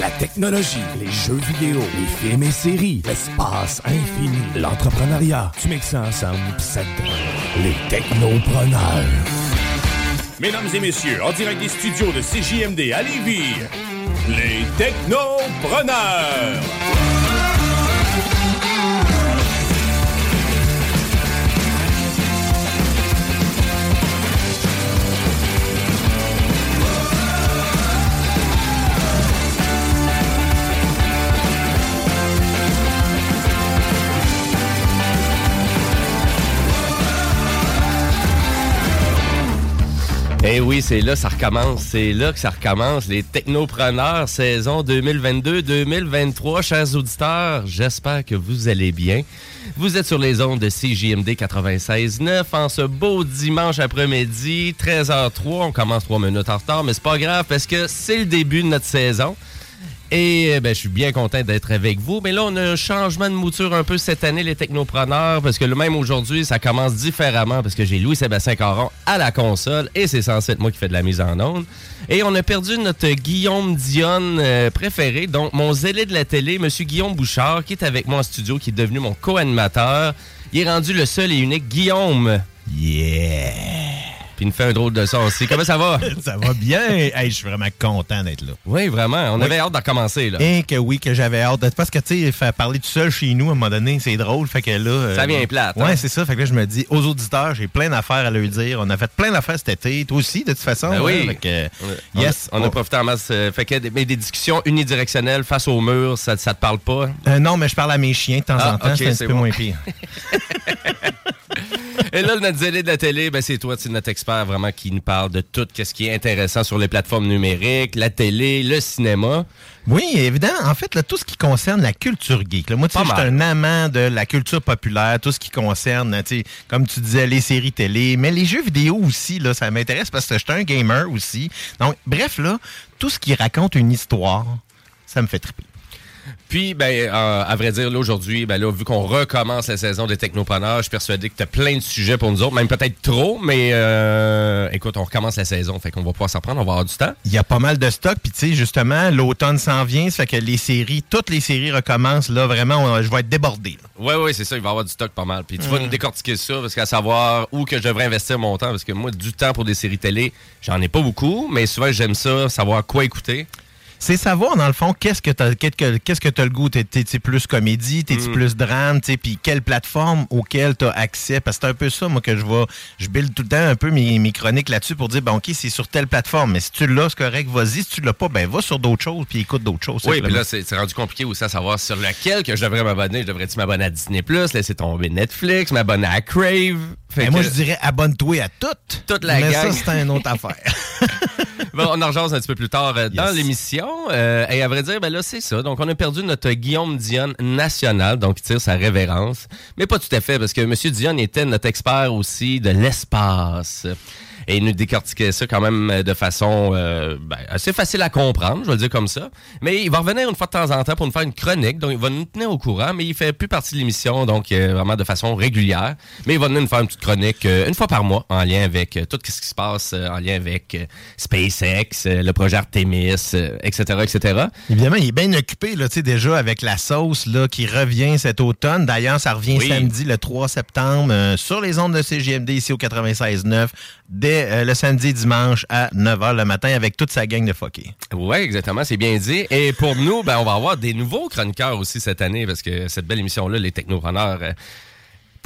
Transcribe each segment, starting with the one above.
La technologie, les jeux vidéo, les films et séries, l'espace infini, l'entrepreneuriat. Tu mixes ça ensemble pis les technopreneurs. Mesdames et messieurs, en direct des studios de CJMD à Lévis, les technopreneurs. Eh oui, c'est là ça recommence. C'est là que ça recommence. Les technopreneurs, saison 2022-2023. Chers auditeurs, j'espère que vous allez bien. Vous êtes sur les ondes de CJMD 96.9 en ce beau dimanche après-midi, 13h03. On commence trois minutes en retard, mais c'est pas grave parce que c'est le début de notre saison. Et ben, je suis bien content d'être avec vous. Mais là, on a un changement de mouture un peu cette année, les technopreneurs, parce que le même aujourd'hui, ça commence différemment, parce que j'ai Louis-Sébastien Caron à la console, et c'est censé être moi qui fais de la mise en onde. Et on a perdu notre Guillaume Dionne euh, préféré, donc mon zélé de la télé, Monsieur Guillaume Bouchard, qui est avec moi en studio, qui est devenu mon co-animateur. Il est rendu le seul et unique Guillaume. Yeah! Puis il nous fait un drôle de son aussi. Comment ça va? ça va bien. Hey, je suis vraiment content d'être là. Oui, vraiment. On Oui. avait hâte de recommencer. Là. Et que oui, que j'avais hâte. de- Parce que, tu sais, parler tout seul chez nous, à un moment donné, c'est drôle. Fait que là. euh, Ça vient plate, Ouais, hein? c'est ça. Fait que là, je me dis, aux auditeurs, j'ai plein d'affaires à leur dire. On a fait plein d'affaires cet été. Toi aussi, de toute façon. Ben oui. hein. Fait que, On a- yes. On, a profité en masse. euh, fait que mais des discussions unidirectionnelles face au mur, ça, ça te parle pas? Euh, non, mais je parle à mes chiens de temps Ah, en temps. ok, c'est un petit peu bon. moins pire. Et là, notre zélé de la télé, ben, c'est toi, c'est notre expert vraiment qui nous parle de tout ce qui est intéressant sur les plateformes numériques, la télé, le cinéma. Oui, évidemment. En fait, là, tout ce qui concerne la culture geek. là, moi, tu sais, je suis un amant de la culture populaire, tout ce qui concerne, tu sais, comme tu disais, les séries télé, mais les jeux vidéo aussi, là, ça m'intéresse parce que je suis un gamer aussi. Donc, bref, là, tout ce qui raconte une histoire, ça me fait triper. Puis, ben, euh, à vrai dire, là, aujourd'hui, ben, là, vu qu'on recommence la saison des technopreneurs, je suis persuadé que tu as plein de sujets pour nous autres, même peut-être trop, mais euh, écoute, on recommence la saison, fait qu'on va pouvoir s'en prendre, on va avoir du temps. Il y a pas mal de stock, puis tu sais, justement, l'automne s'en vient, ça fait que les séries, toutes les séries recommencent, là, vraiment, on- je vais être débordé. Oui, oui, c'est ça, il va y avoir du stock pas mal. Puis tu vas nous décortiquer ça, parce qu'à savoir où que je devrais investir mon temps, parce que moi, du temps pour des séries télé, j'en ai pas beaucoup, mais souvent, j'aime ça, savoir quoi écouter. C'est savoir, dans le fond, qu'est-ce que t'as qu'est-ce que, qu'est-ce que t'as le goût? T'es, t'es- t'es plus comédie, t'es-tu Mm. plus drame, tu puis quelle plateforme auquel t'as accès? Parce que c'est un peu ça, moi, que je vais... Je build tout le temps un peu mes, mes chroniques là-dessus pour dire, bon, OK, c'est sur telle plateforme, mais si tu l'as, c'est correct, vas-y. Si tu l'as pas, ben va sur d'autres choses, puis écoute d'autres choses. Oui, puis là, c'est rendu compliqué aussi à savoir sur lequel que je devrais m'abonner. Je devrais-tu m'abonner à Disney+, laisser tomber Netflix, m'abonner à Crave? Fait Ben, moi, que- je dirais, abonne-toi à toutes. Toute la mais gang. ça, c'est une autre affaire. Bon, on en rejase un petit peu plus tard euh, dans Yes. l'émission. Euh, et à vrai dire, ben là, c'est ça. Donc, on a perdu notre Guillaume Dion national, donc il tire sa révérence. Mais pas tout à fait, parce que M. Dion était notre expert aussi de l'espace. Et il nous décortiquait ça quand même euh, de façon euh, ben, assez facile à comprendre, je vais le dire comme ça. Mais il va revenir une fois de temps en temps pour nous faire une chronique, donc il va nous tenir au courant, mais il fait plus partie de l'émission, donc euh, vraiment de façon régulière. Mais il va venir nous faire une petite chronique euh, une fois par mois en lien avec tout ce qui se passe, en lien avec SpaceX, le projet Artemis, etc., etc. Évidemment, il est bien occupé là, tu sais, déjà avec la sauce là, qui revient cet automne. D'ailleurs, ça revient Oui. samedi le 3 septembre euh, sur les ondes de CGMD ici au 96.9 dès euh, le samedi dimanche à 9h le matin avec toute sa gang de fuckés. Oui, exactement, c'est bien dit. Et pour nous, ben, on va avoir des nouveaux chroniqueurs aussi cette année parce que cette belle émission-là, les technopreneurs, euh,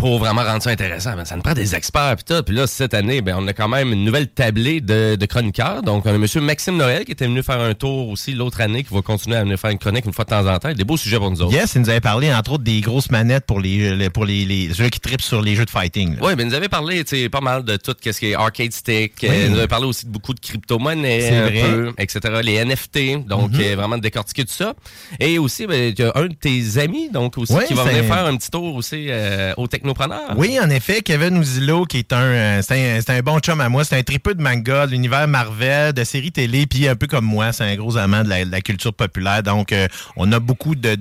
pour vraiment rendre ça intéressant, ben, ça nous prend des experts puis tout. Puis là, cette année, ben, on a quand même une nouvelle tablée de, de chroniqueurs. Donc, on a M. Maxime Noël qui était venu faire un tour aussi l'autre année, qui va continuer à venir faire une chronique une fois de temps en temps. Des beaux sujets pour nous autres. Yes, il nous avait parlé entre autres des grosses manettes pour les, les- pour les, les jeux qui tripent sur les jeux de fighting. Oui, ben, nous avait parlé pas mal de tout ce qui est arcade stick. Oui. Euh, nous avait parlé aussi de beaucoup de crypto-monnaies, etc. Les NFT, donc Mhm. euh, vraiment de décortiquer tout ça. Et aussi, ben, il y a un de tes amis, donc aussi, Oui, qui va venir faire un petit tour aussi euh, au Oui, en effet, Kevin Ouzilo, qui est un, euh, c'est un, c'est un bon chum à moi, c'est un tripeux de manga, de l'univers Marvel, de séries télé, puis un peu comme moi, c'est un gros amant de la, de la culture populaire. Donc, euh, on a beaucoup de,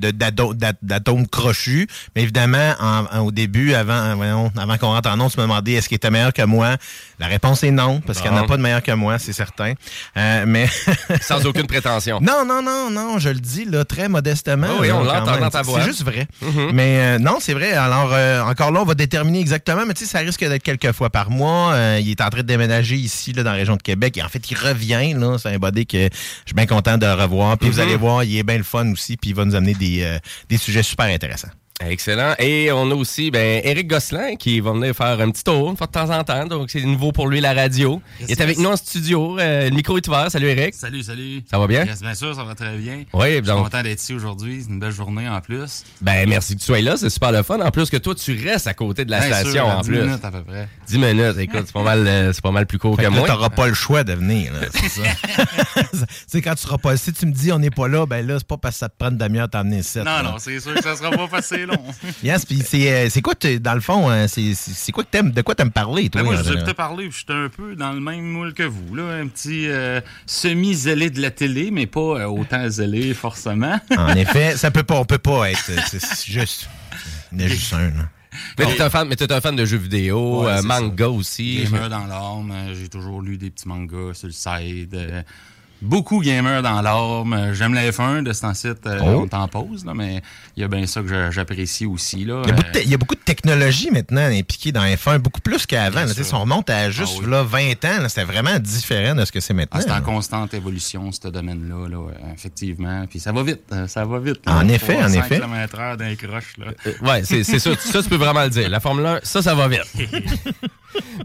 d'atomes crochus. Mais évidemment, en- en- au début, avant, voyons, avant qu'on rentre en ondes, tu me demandais est-ce qu'il était meilleur que moi? La réponse est non, parce qu'il n'y en a pas de meilleur que moi, c'est certain. Euh, mais Sans aucune prétention. non, non, non, non, je le dis là très modestement. Oh oui, là, on l'entend dans ta voix. C'est juste vrai. Mhm. Mais euh, non, c'est vrai. Alors, encore là, on va déterminer exactement, mais tu sais, ça risque d'être quelques fois par mois. Euh, il est en train de déménager ici, là, dans la région de Québec. Et en fait, il revient, là. C'est un body que je suis bien content de revoir. Puis vous Mhm. allez voir, il est bien le fun aussi, puis il va nous amener des, euh, des sujets super intéressants. Excellent. Et on a aussi ben, Eric Gosselin qui va venir faire un petit tour une fois de temps en temps. Donc, c'est nouveau pour lui la radio. Yes, il est avec nous en studio. Euh, le micro est ouvert. Salut Eric. Salut, salut. Ça va bien? Yes, bien sûr, ça va très bien. Oui, Je suis donc, content d'être ici aujourd'hui. C'est une belle journée en plus. ben merci que tu sois là. C'est super le fun. En plus que toi, tu restes à côté de la Bien station sûr, à en 10 plus. minutes à peu près. 10 minutes. Écoute, c'est pas mal, euh, c'est pas mal plus court Fait que que là, moi. t'auras pas le choix de venir. c'est ça. tu sais, quand tu seras pas si tu me dis on n'est pas là, ben là, c'est pas parce que ça te prend une demi-heure de t'emmener ici. Non, là. non, c'est sûr que ça sera pas passé long. Yes, puis c'est euh, c'est quoi, dans le fond, euh, c'est quoi que t'aimes, de quoi t'aimes parler, toi? Ben, moi, je vous ai parlé, puis j'étais un peu dans le même moule que vous. Là, un petit euh, semi-zélé de la télé, mais pas euh, autant zélé forcément. En effet, ça peut pas, on peut pas être. euh, C'est juste. Il y en a juste un, là. Mais t'es un fan, mais t'es un fan de jeux vidéo, Ouais, euh, manga aussi. Gamer dans l'âme, euh, j'ai toujours lu des petits mangas sur le site. euh, beaucoup gamer dans l'âme. Euh, J'aime la F1 de cet site, euh, Oh. on t'en pose, là, mais il y a bien ça que j'a- j'apprécie aussi. Là. Il y, a beaucoup de, Euh, te- il y a beaucoup de technologie maintenant impliquée dans F1, beaucoup plus qu'avant. Là. Si on remonte à juste Ah oui. là, 20 ans, là, c'était vraiment différent de ce que c'est maintenant. Ah, c'est en constante évolution, ce domaine-là, là, effectivement. Puis ça va vite, euh, ça va vite. En effet, en effet. km d'un croche. Euh, ouais, c'est c'est ça. Ça, tu peux vraiment le dire. La Formule 1, ça, ça va vite.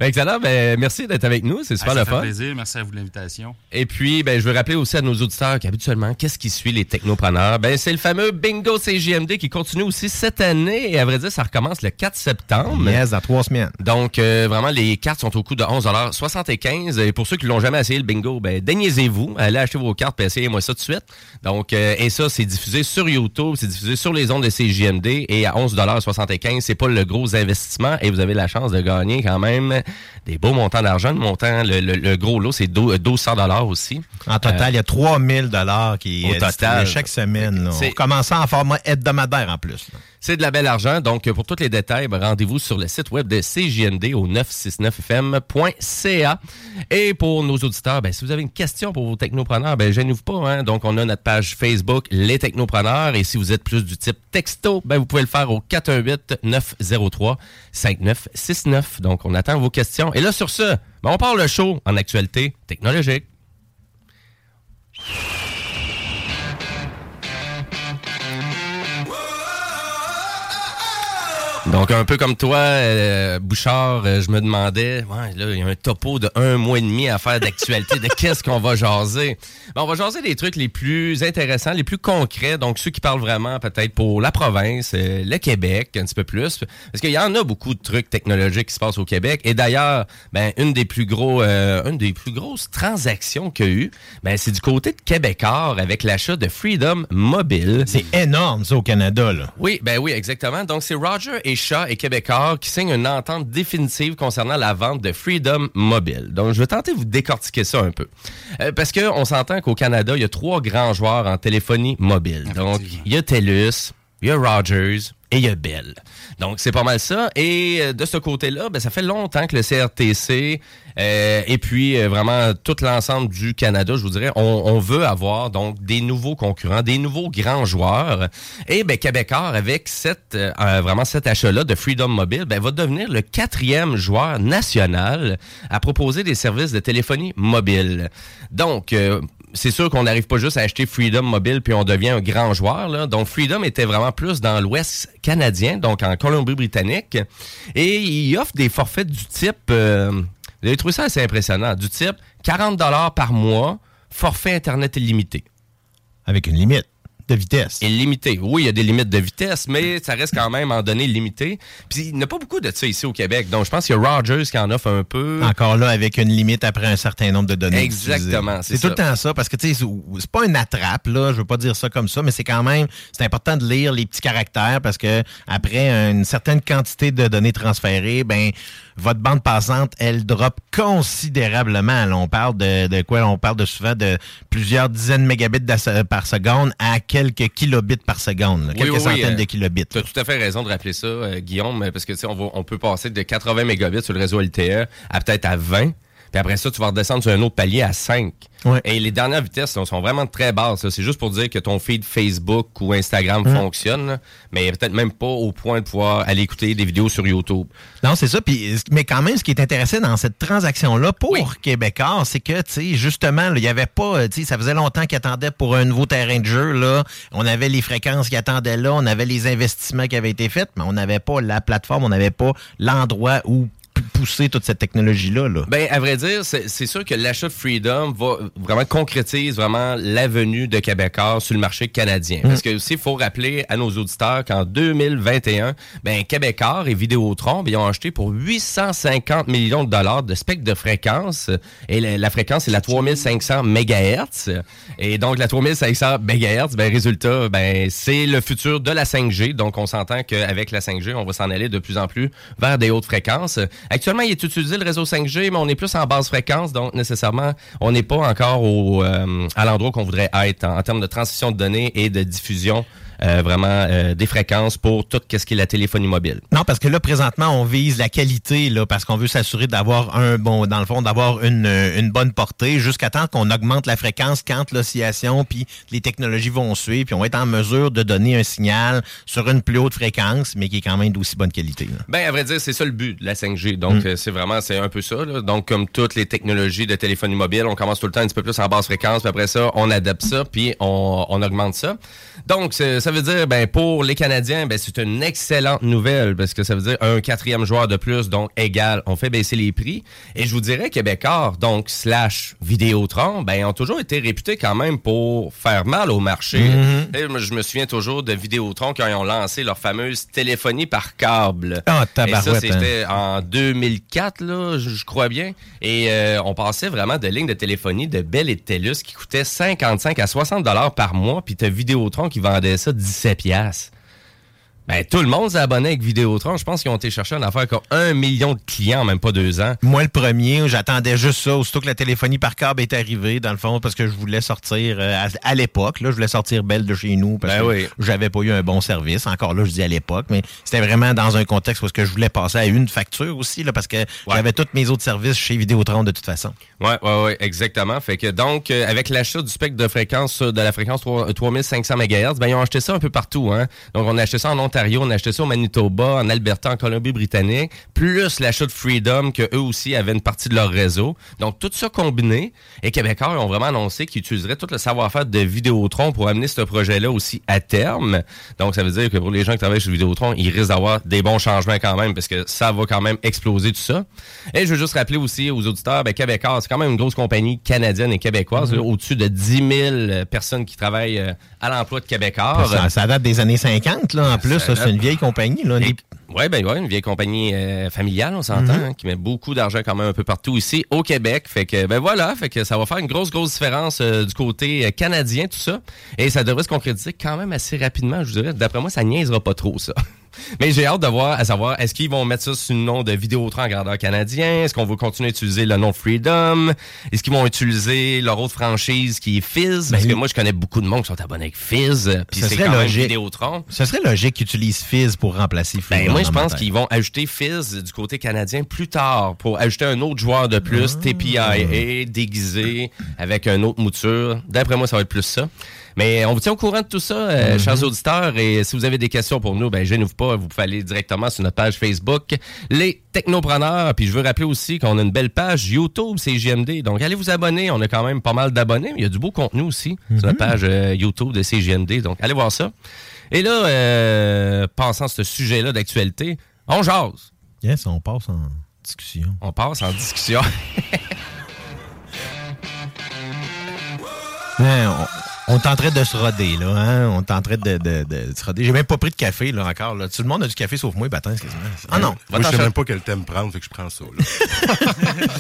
ben, excellent. Ben, merci d'être avec nous. C'est super Ah, ça le fait fun. plaisir, merci à vous de l'invitation. Et puis, ben, je veux rappeler aussi à nos auditeurs qu'habituellement, qu'est-ce qui suit les technopreneurs? Ben, c'est le fameux Bingo CJMD qui continue aussi cette année. Et à vrai dire, ça recommence le 4 septembre. Yes, dans trois semaines. Donc, euh, vraiment, les cartes sont au coût de 11,75 Et pour ceux qui l'ont jamais essayé, le bingo, ben, déniaisez-vous. Allez acheter vos cartes et essayez-moi ça tout de suite. Donc, euh, et ça, c'est diffusé sur YouTube, c'est diffusé sur les ondes de CJMD et à 11,75 c'est pas le gros investissement et vous avez la chance de gagner quand même des beaux montants d'argent. Le montant, le, le- le gros lot, c'est 12 1200 dollars aussi. En total, il y a 3000 dollars qui est total. chaque semaine. C'est- commence en format hebdomadaire en plus. C'est de la belle argent. Donc, pour tous les détails, ben, rendez-vous sur le site web de CJND au 969fm.ca. Et pour nos auditeurs, ben, si vous avez une question pour vos technopreneurs, ben, gênez-vous pas. Hein? Donc, on a notre page Facebook, Les Technopreneurs. Et si vous êtes plus du type texto, ben, vous pouvez le faire au 418-903-5969. Donc, on attend vos questions. Et là, sur ce, ben, on part le show en actualité technologique. Donc, un peu comme toi, euh, Bouchard, euh, je me demandais, ouais, là, il y a un topo de un mois et demi à faire d'actualité, de qu'est-ce qu'on va jaser? Ben, on va jaser des trucs les plus intéressants, les plus concrets, donc ceux qui parlent vraiment peut-être pour la province, euh, le Québec, un petit peu plus. Parce qu'il y en a beaucoup de trucs technologiques qui se passent au Québec. Et d'ailleurs, ben, une des plus gros, une des plus grosses transactions qu'il y a eu, ben, c'est du côté de Québécois avec l'achat de Freedom Mobile. C'est énorme, ça, au Canada. Là. Oui, ben oui, exactement. Donc, c'est Roger et Shaw et Québécois qui signent une entente définitive concernant la vente de Freedom Mobile. Donc, je vais tenter de vous décortiquer ça un peu. Euh, parce qu'on s'entend qu'au Canada, il y a trois grands joueurs en téléphonie mobile. Donc, il y a TELUS, il y a Rogers et il y a Bell. Donc, c'est pas mal ça. Et euh, de ce côté-là, ben, ça fait longtemps que le CRTC euh, et puis euh, vraiment tout l'ensemble du Canada, je vous dirais, on, veut avoir donc des nouveaux concurrents, des nouveaux grands joueurs. Et ben, Québécois, avec cette, vraiment cet achat-là de Freedom Mobile, ben, va devenir le quatrième joueur national à proposer des services de téléphonie mobile. Donc, c'est sûr qu'on n'arrive pas juste à acheter Freedom Mobile puis on devient un grand joueur. Donc Freedom était vraiment plus dans l'Ouest canadien, donc en Colombie-Britannique. Et il offre des forfaits du type... Euh, vous avez trouvé ça assez impressionnant. Du type 40 par mois, forfait Internet illimité. Avec une limite de vitesse. Illimité. Oui, il y a des limites de vitesse, mais ça reste quand même en données limitées. Puis il n'y a pas beaucoup de ça ici au Québec. Donc je pense qu'il y a Rogers qui en offre un peu. Encore là, avec une limite après un certain nombre de données. Exactement. C'est tout le temps ça, parce que tu sais, c'est pas une attrape, là. Je veux pas dire ça comme ça, mais c'est quand même, c'est important de lire les petits caractères parce que après une certaine quantité de données transférées, ben, votre bande passante, elle drop considérablement. on parle de, de, quoi? On parle de souvent de plusieurs dizaines de mégabits par seconde à quelques kilobits par seconde. quelques centaines euh, de kilobits. Tu as tout à fait raison de rappeler ça, euh, Guillaume, parce que on, on peut passer de 80 mégabits sur le réseau LTE à peut-être à 20. Puis après ça, tu vas redescendre sur un autre palier à 5. Et les dernières vitesses sont vraiment très basses. C'est juste pour dire que ton feed Facebook ou Instagram mm. fonctionne, mais peut-être même pas au point de pouvoir aller écouter des vidéos sur YouTube. Non, c'est ça. Puis, mais quand même, ce qui est intéressant dans cette transaction-là pour Québécois, c'est que, tu sais, justement, il y avait pas, tu sais, ça faisait longtemps qu'ils attendaient pour un nouveau terrain de jeu. Là. On avait les fréquences qui attendaient là, on avait les investissements qui avaient été faits, mais on n'avait pas la plateforme, on n'avait pas l'endroit où pousser toute cette technologie-là? Là? Ben, à vrai dire, c'est sûr que l'achat de Freedom va vraiment concrétise vraiment la venue de Québécois sur le marché canadien. Parce que aussi, il faut rappeler à nos auditeurs qu'en 2021, ben, Québécois et Vidéotron, ben, ils ont acheté pour 850 millions de dollars de spectre de fréquence. Et la, fréquence, c'est la 3500 MHz. Et donc, la 3500 MHz, ben, résultat, ben, c'est le futur de la 5G. Donc, on s'entend qu'avec la 5G, on va s'en aller de plus en plus vers des hautes fréquences. Actuellement, il est utilisé le réseau 5G, mais on est plus en basse fréquence, donc nécessairement, on n'est pas encore au, euh, à l'endroit qu'on voudrait être en, termes de transition de données et de diffusion euh, vraiment euh, des fréquences pour tout ce qui est la téléphonie mobile. Non, parce que là, présentement, on vise la qualité, là, parce qu'on veut s'assurer d'avoir un bon, dans le fond, d'avoir une, une bonne portée jusqu'à temps qu'on augmente la fréquence quand l'oscillation puis les technologies vont suivre, puis on va être en mesure de donner un signal sur une plus haute fréquence, mais qui est quand même d'aussi bonne qualité. Là. Ben, à vrai dire, c'est ça le but de la 5G. Donc, mm. euh, c'est vraiment, c'est un peu ça. Là. Donc, comme toutes les technologies de téléphonie mobile, on commence tout le temps un petit peu plus en basse fréquence, puis après ça, on adapte ça, puis on, on augmente ça. Donc, c'est ça veut dire, ben, pour les Canadiens, ben, c'est une excellente nouvelle parce que ça veut dire un quatrième joueur de plus, donc égal. On fait baisser les prix. Et je vous dirais, Québécois, donc slash Vidéotron, ben, ont toujours été réputés quand même pour faire mal au marché. Mm-hmm. je me souviens toujours de Vidéotron quand ils ont lancé leur fameuse téléphonie par câble. Ah, Et ça, hein. c'était en 2004, là, je, crois bien. Et euh, on passait vraiment de lignes de téléphonie de Bell et de TELUS qui coûtaient 55 à 60 dollars par mois, puis t'as Vidéotron qui vendait ça 17 piastres. Ben, tout le monde s'est abonné avec Vidéotron. Je pense qu'ils ont été chercher une affaire comme un million de clients en même pas deux ans. Moi, le premier, j'attendais juste ça. Aussitôt que la téléphonie par câble est arrivée, dans le fond, parce que je voulais sortir euh, à, l'époque, là, je voulais sortir belle de chez nous parce ben que j'avais pas eu un bon service. Encore là, je dis à l'époque, mais c'était vraiment dans un contexte où que je voulais passer à une facture aussi, là, parce que j'avais tous mes autres services chez Vidéotron de toute façon. Ouais, ouais, ouais, exactement. Fait que donc, euh, avec l'achat du spectre de fréquence de la fréquence 3500 MHz, ben, ils ont acheté ça un peu partout, hein. Donc, on a acheté ça en on a acheté ça au Manitoba, en Alberta, en Colombie-Britannique, plus l'achat de Freedom, que eux aussi avaient une partie de leur réseau. Donc, tout ça combiné, et Québécois ont vraiment annoncé qu'ils utiliseraient tout le savoir-faire de Vidéotron pour amener ce projet-là aussi à terme. Donc, ça veut dire que pour les gens qui travaillent sur Vidéotron, ils risquent d'avoir des bons changements quand même, parce que ça va quand même exploser tout ça. Et je veux juste rappeler aussi aux auditeurs, ben, Québécois, c'est quand même une grosse compagnie canadienne et québécoise, mm-hmm. au-dessus de 10 000 personnes qui travaillent euh, à l'emploi de Québécois. Ça, date des années 50, là, en plus. C'est une vieille compagnie. Là, Oui, ben ouais, une vieille compagnie euh, familiale, on s'entend, mhm. hein, qui met beaucoup d'argent quand même un peu partout ici au Québec. Fait que ben voilà, fait que ça va faire une grosse, grosse différence euh, du côté euh, canadien, tout ça. Et ça devrait se concrétiser quand même assez rapidement, je vous dirais. D'après moi, ça niaisera pas trop, ça. Mais j'ai hâte de voir, à savoir, est-ce qu'ils vont mettre ça sous le nom de Vidéotron en grandeur canadien? Est-ce qu'on va continuer à utiliser le nom Freedom? Est-ce qu'ils vont utiliser leur autre franchise qui est Fizz? Parce Ben, que moi, je connais beaucoup de monde qui sont abonnés avec Fizz. Puis Ce c'est serait quand même logique. Vidéotron. Ce serait logique qu'ils utilisent Fizz pour remplacer Freedom. Ben, moi, je pense qu'ils vont ajouter Fizz du côté canadien plus tard pour ajouter un autre joueur de Ah. plus, TPIA, déguisé, avec une autre mouture. D'après moi, ça va être plus ça. Mais on vous tient au courant de tout ça, euh, Mm-hmm. chers auditeurs. Et si vous avez des questions pour nous, ben, gênez-vous pas. Vous pouvez aller directement sur notre page Facebook, Les Technopreneurs. Puis je veux rappeler aussi qu'on a une belle page YouTube, c'est JMD. Donc, allez vous abonner. On a quand même pas mal d'abonnés. mais Il y a du beau contenu aussi sur Mm-hmm. notre page euh, YouTube de CGMD. Donc, allez voir ça. Et là, euh, pensant à ce sujet-là d'actualité, on jase. Yes, on passe en discussion. On passe en discussion. Hein, on, on est en train de se roder, là. Hein? On est en train de, de, de se roder. J'ai même pas pris de café, là, encore. Là. Tout le monde a du café sauf moi, bâton, quasiment. Ah non! Moi, je sais même pas quel thème prendre, fait que je prends ça. Là.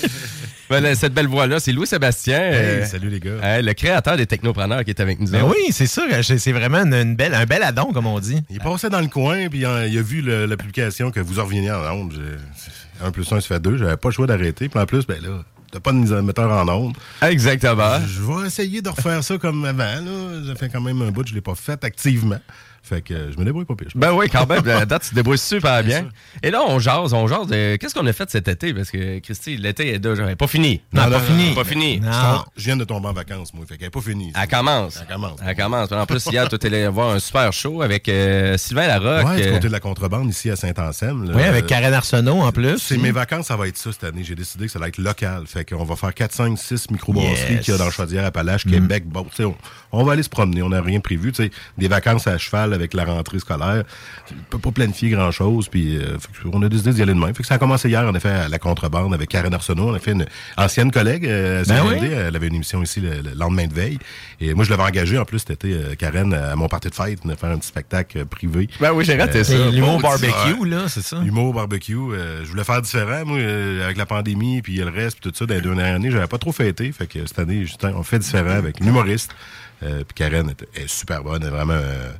Ben, cette belle voix-là, c'est Louis-Sébastien. euh, Hey, salut les gars. euh, le créateur des technopreneurs qui est avec nous. Ben oui, c'est ça. C'est c'est vraiment une, une belle, un bel addon, comme on dit. Il passait dans le coin, puis euh, il a vu le- la publication que vous en reveniez en onde. J'ai- Un plus un, ça fait deux. J'avais pas le choix d'arrêter. Puis en plus, ben là, t'as pas de mise en- metteur en onde. Exactement. Je vais essayer de refaire ça comme avant. Là. Ça fait quand même un bout que je l'ai pas fait activement. Fait que euh, je me débrouille pas pire. Ben oui, quand même, la date, tu te débrouilles super bien. Et là, on jase, on jase de qu'est-ce qu'on a fait cet été, parce que Christy, l'été est déjà pas fini. Non, pas fini. Pas fini. Non. Je viens de tomber en vacances, moi. Fait qu'elle est pas finie. Elle commence. Elle commence. Elle commence. En plus, hier, tu allé voir un super show avec euh, Sylvain Larocque. Ouais, du euh, côté de la contrebande, ici à Saint-Anselme. Oui, avec Karen Arsenault, en plus. C'est mes vacances, ça va être ça cette année. J'ai décidé que ça va être local. Fait qu'on va faire 4, 5, 6 microbrasseries Yes. qu'il y a dans Chaudière-Appalaches, Québec. Bon, tu sais, on, on va aller se promener. On n'a rien prévu. Tu sais, des vacances à cheval avec la rentrée scolaire. On peut pas planifier grand-chose. Puis euh, on a décidé d'y aller demain. Fait que ça a commencé hier, en effet, à la contrebande avec Karen Arsenault. On a fait une ancienne collègue euh, à Ben oui. Elle avait une émission ici le, le lendemain de veille. Et moi, je l'avais engagée en plus été, euh, Karen, à mon party de fête, de faire un petit spectacle euh, privé. Ben oui, j'ai raté ça. C'est l'humour barbecue, là, c'est ça? Humour, barbecue. euh, je voulais faire différent, moi, euh, avec la pandémie, puis le reste, puis tout ça, dans les deux dernières années, j'avais pas trop fêté. Fait que cette année, on fait différent avec une humoriste. Euh, puis Karen est, est super bonne, elle est vraiment, euh,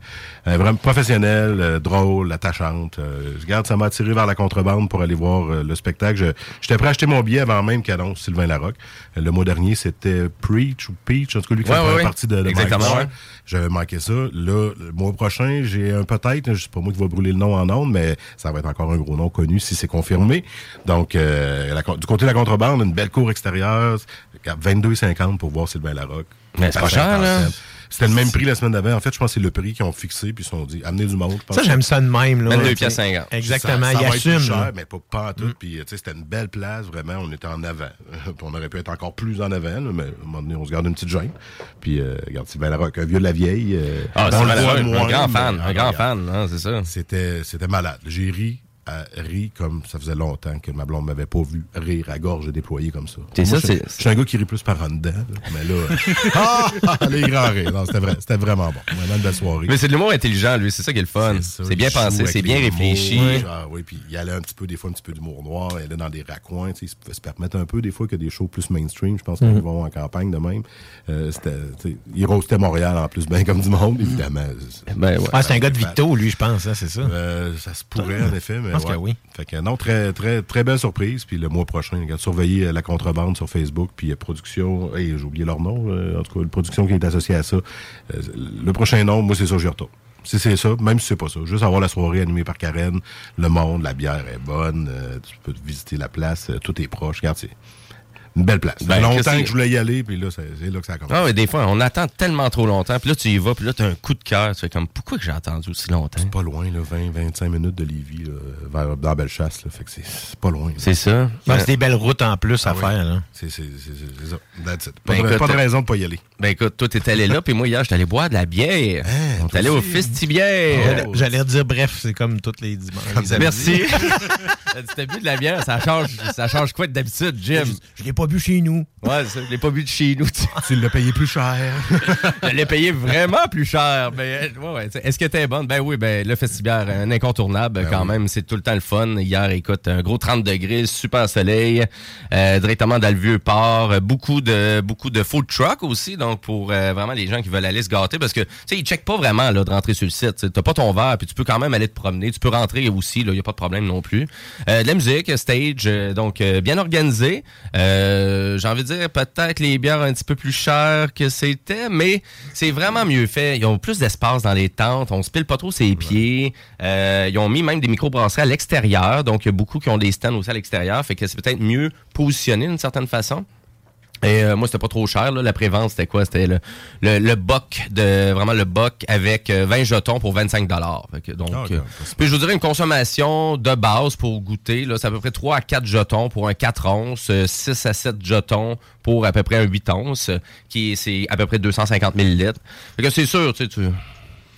elle est vraiment professionnelle, euh, drôle, attachante. Euh, je garde, ça m'a attiré vers la contrebande pour aller voir euh, le spectacle. Je- J'étais prêt à acheter mon billet avant même qu'annonce Sylvain Larocque. Euh, le mois dernier, c'était Preach ou Peach, en tout cas lui qui Ouais, fait ouais, la ouais. partie de, de Exactement, Mike. J'avais manqué ça. Là, le mois prochain, j'ai un peut-être, je sais pas moi qui va brûler le nom en ondes, mais ça va être encore un gros nom connu si c'est confirmé. Donc, euh, la du côté de la contrebande, une belle cour extérieure, 22,50 pour voir Sylvain Larocque. Mais c'est pas cher, là. C'était le même prix la semaine d'avant. En fait, je pense que c'est le prix qu'ils ont fixé, puis ils se sont dit, amenez du monde. Ça, j'aime ça de même, là. 22 Ouais, piastres 50. Exactement, ça, ça il va être plus assume. cher, là. mais pas, pas en tout. Puis, tu sais, c'était une belle place, vraiment. On était en avant. Puis on aurait pu être encore plus en avant, là, mais à un moment donné, on se garde une petite gêne. Puis, euh, regarde, Sylvain Larocque, un vieux de la vieille. euh, Ah, on c'est voit un moins, grand fan, ah, un grand regarde. fan, hein, c'est ça. C'était malade. J'ai ri, à, ri comme ça faisait longtemps que ma blonde m'avait pas vu rire à gorge déployée comme ça. C'est ça, je- c'est- Je suis un gars qui rit plus par en dedans, là, mais là, ah, ah, les grands rires. Non, c'était vrai, c'était vraiment bon. Vraiment une belle soirée. Mais c'est de l'humour intelligent, lui, c'est ça qui est le fun. C'est bien pensé, c'est bien réfléchi. mots. Ah oui, puis il allait un petit peu, des fois, un petit peu d'humour noir. Il allait dans des raccoins. tu sais, Il se pouvait se permettre un peu, des fois, que des shows plus mainstream. Je pense Mhm. qu'ils vont en campagne de même. Euh, c'était, il roastait Montréal en plus, bien comme du monde, évidemment. Ben ouais. Ah, c'est un gars de Victo, lui, je pense, hein, c'est ça? Euh, ça se pourrait, en effet. Mais pense ouais. que oui. Fait que non, très, très, très belle surprise. Puis le mois prochain, regarde, surveillez euh, la contrebande sur Facebook. Puis euh, production, hey, j'ai oublié leur nom. euh, en tout cas, la production qui est associée à ça. Le prochain nom, moi, c'est ça, j'y retourne. Si c'est ça, même si c'est pas ça, juste avoir la soirée animée par Karen, le monde, la bière est bonne, tu peux visiter la place, tout est proche. Regarde, c'est une belle place. Ben, longtemps que je voulais y aller, puis là, c'est là que ça a commencé. Ah, mais des fois, on attend tellement trop longtemps, puis là, tu y vas, puis là, t'as un coup de cœur. Tu fais comme, pourquoi que j'ai attendu aussi longtemps? C'est pas loin, là, 20-25 minutes de Lévis, là, vers, dans Bellechasse. Là, fait que c'est- pas loin. C'est ça. Ben, c'est des belles routes en plus à Ah oui. faire, là. C'est c'est- ça. That's it. Pas, Ben, de, écoute, pas de raison de pas y aller. Ben écoute, toi, t'es allé là, puis moi, hier, j'étais allé boire de la bière. Hein, on est allé au. Festibière. Oh. J'allais- dire, bref, c'est comme tous les dimanches. Merci. T'as bu de la bière, ça change, ça change quoi de d'habitude, Jim? Je l'ai pas pas bu chez nous. Ouais, ça, je l'ai pas bu de chez nous. Tu l'as payé plus cher. je l'ai payé vraiment plus cher. Mais ouais, ouais, est-ce que t'es bonne? Ben oui, ben le festival, un incontournable Ben quand oui. même. C'est tout le temps le fun. Hier, écoute, un gros 30 degrés, super soleil, euh, directement dans le vieux port. Beaucoup de beaucoup de food truck aussi, donc pour euh, vraiment les gens qui veulent aller se gâter, parce que tu sais, ils checkent pas vraiment là, de rentrer sur le site. T'as pas ton verre, puis tu peux quand même aller te promener. Tu peux rentrer aussi, il y a pas de problème non plus. Euh, de la musique, stage, donc bien organisé. Euh, J'ai envie de dire peut-être les bières un petit peu plus chères que c'était, mais c'est vraiment mieux fait. Ils ont plus d'espace dans les tentes, on se pile pas trop ses pieds. Euh, ils ont mis même des microbrasseries à l'extérieur, donc il y a beaucoup qui ont des stands aussi à l'extérieur, fait que c'est peut-être mieux positionné d'une certaine façon. Et euh, moi, c'était pas trop cher. Là. La prévente, c'était quoi? C'était le, le, le boc, de, vraiment le boc avec euh, 20 jetons pour 25 Fait que Donc, Ah, euh, puis je vous dirais une consommation de base pour goûter. Là, c'est à peu près 3 à 4 jetons pour un 4 onces, euh, 6 à 7 jetons pour à peu près un 8 onces, euh, qui est, c'est à peu près 250 millilitres. Fait que c'est sûr, tu sais, tu...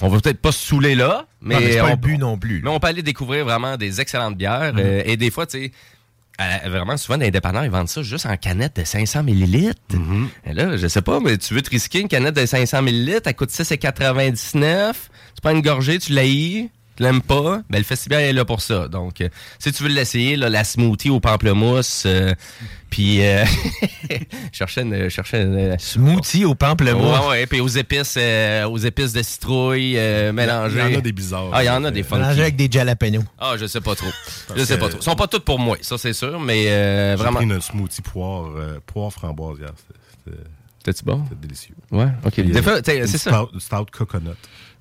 On va peut-être pas se saouler là, mais, Non, mais pas on, le but non plus. mais on peut aller découvrir vraiment des excellentes bières. Mhm. euh, et des fois, tu sais, euh, vraiment, souvent, les dépanneurs, ils vendent ça juste en canette de 500 millilitres. Et là, je sais pas, mais tu veux te risquer une canette de 500 millilitres, elle coûte 6,99. Tu prends une gorgée, tu l'haïs, l'aimes pas, ben le festival est là pour ça. Donc, euh, si tu veux l'essayer, la smoothie au pamplemousse, euh, puis euh, cherchais une... cherchais une- Smoothie au pamplemousse. Ouais, ouais, puis aux épices, euh, aux épices de citrouille euh, mélangées. Il y en a des bizarres. Ah, il y en a des funky. avec des jalapenos. Ah, je sais pas trop. Je sais pas trop. Ils sont pas toutes pour moi, ça c'est sûr, mais euh, J'ai vraiment. pris une smoothie poire, euh, poire framboise hier. C'était- bon? c'était délicieux. Ouais, ok. Euh, c'est ça. stout- Stout coconut.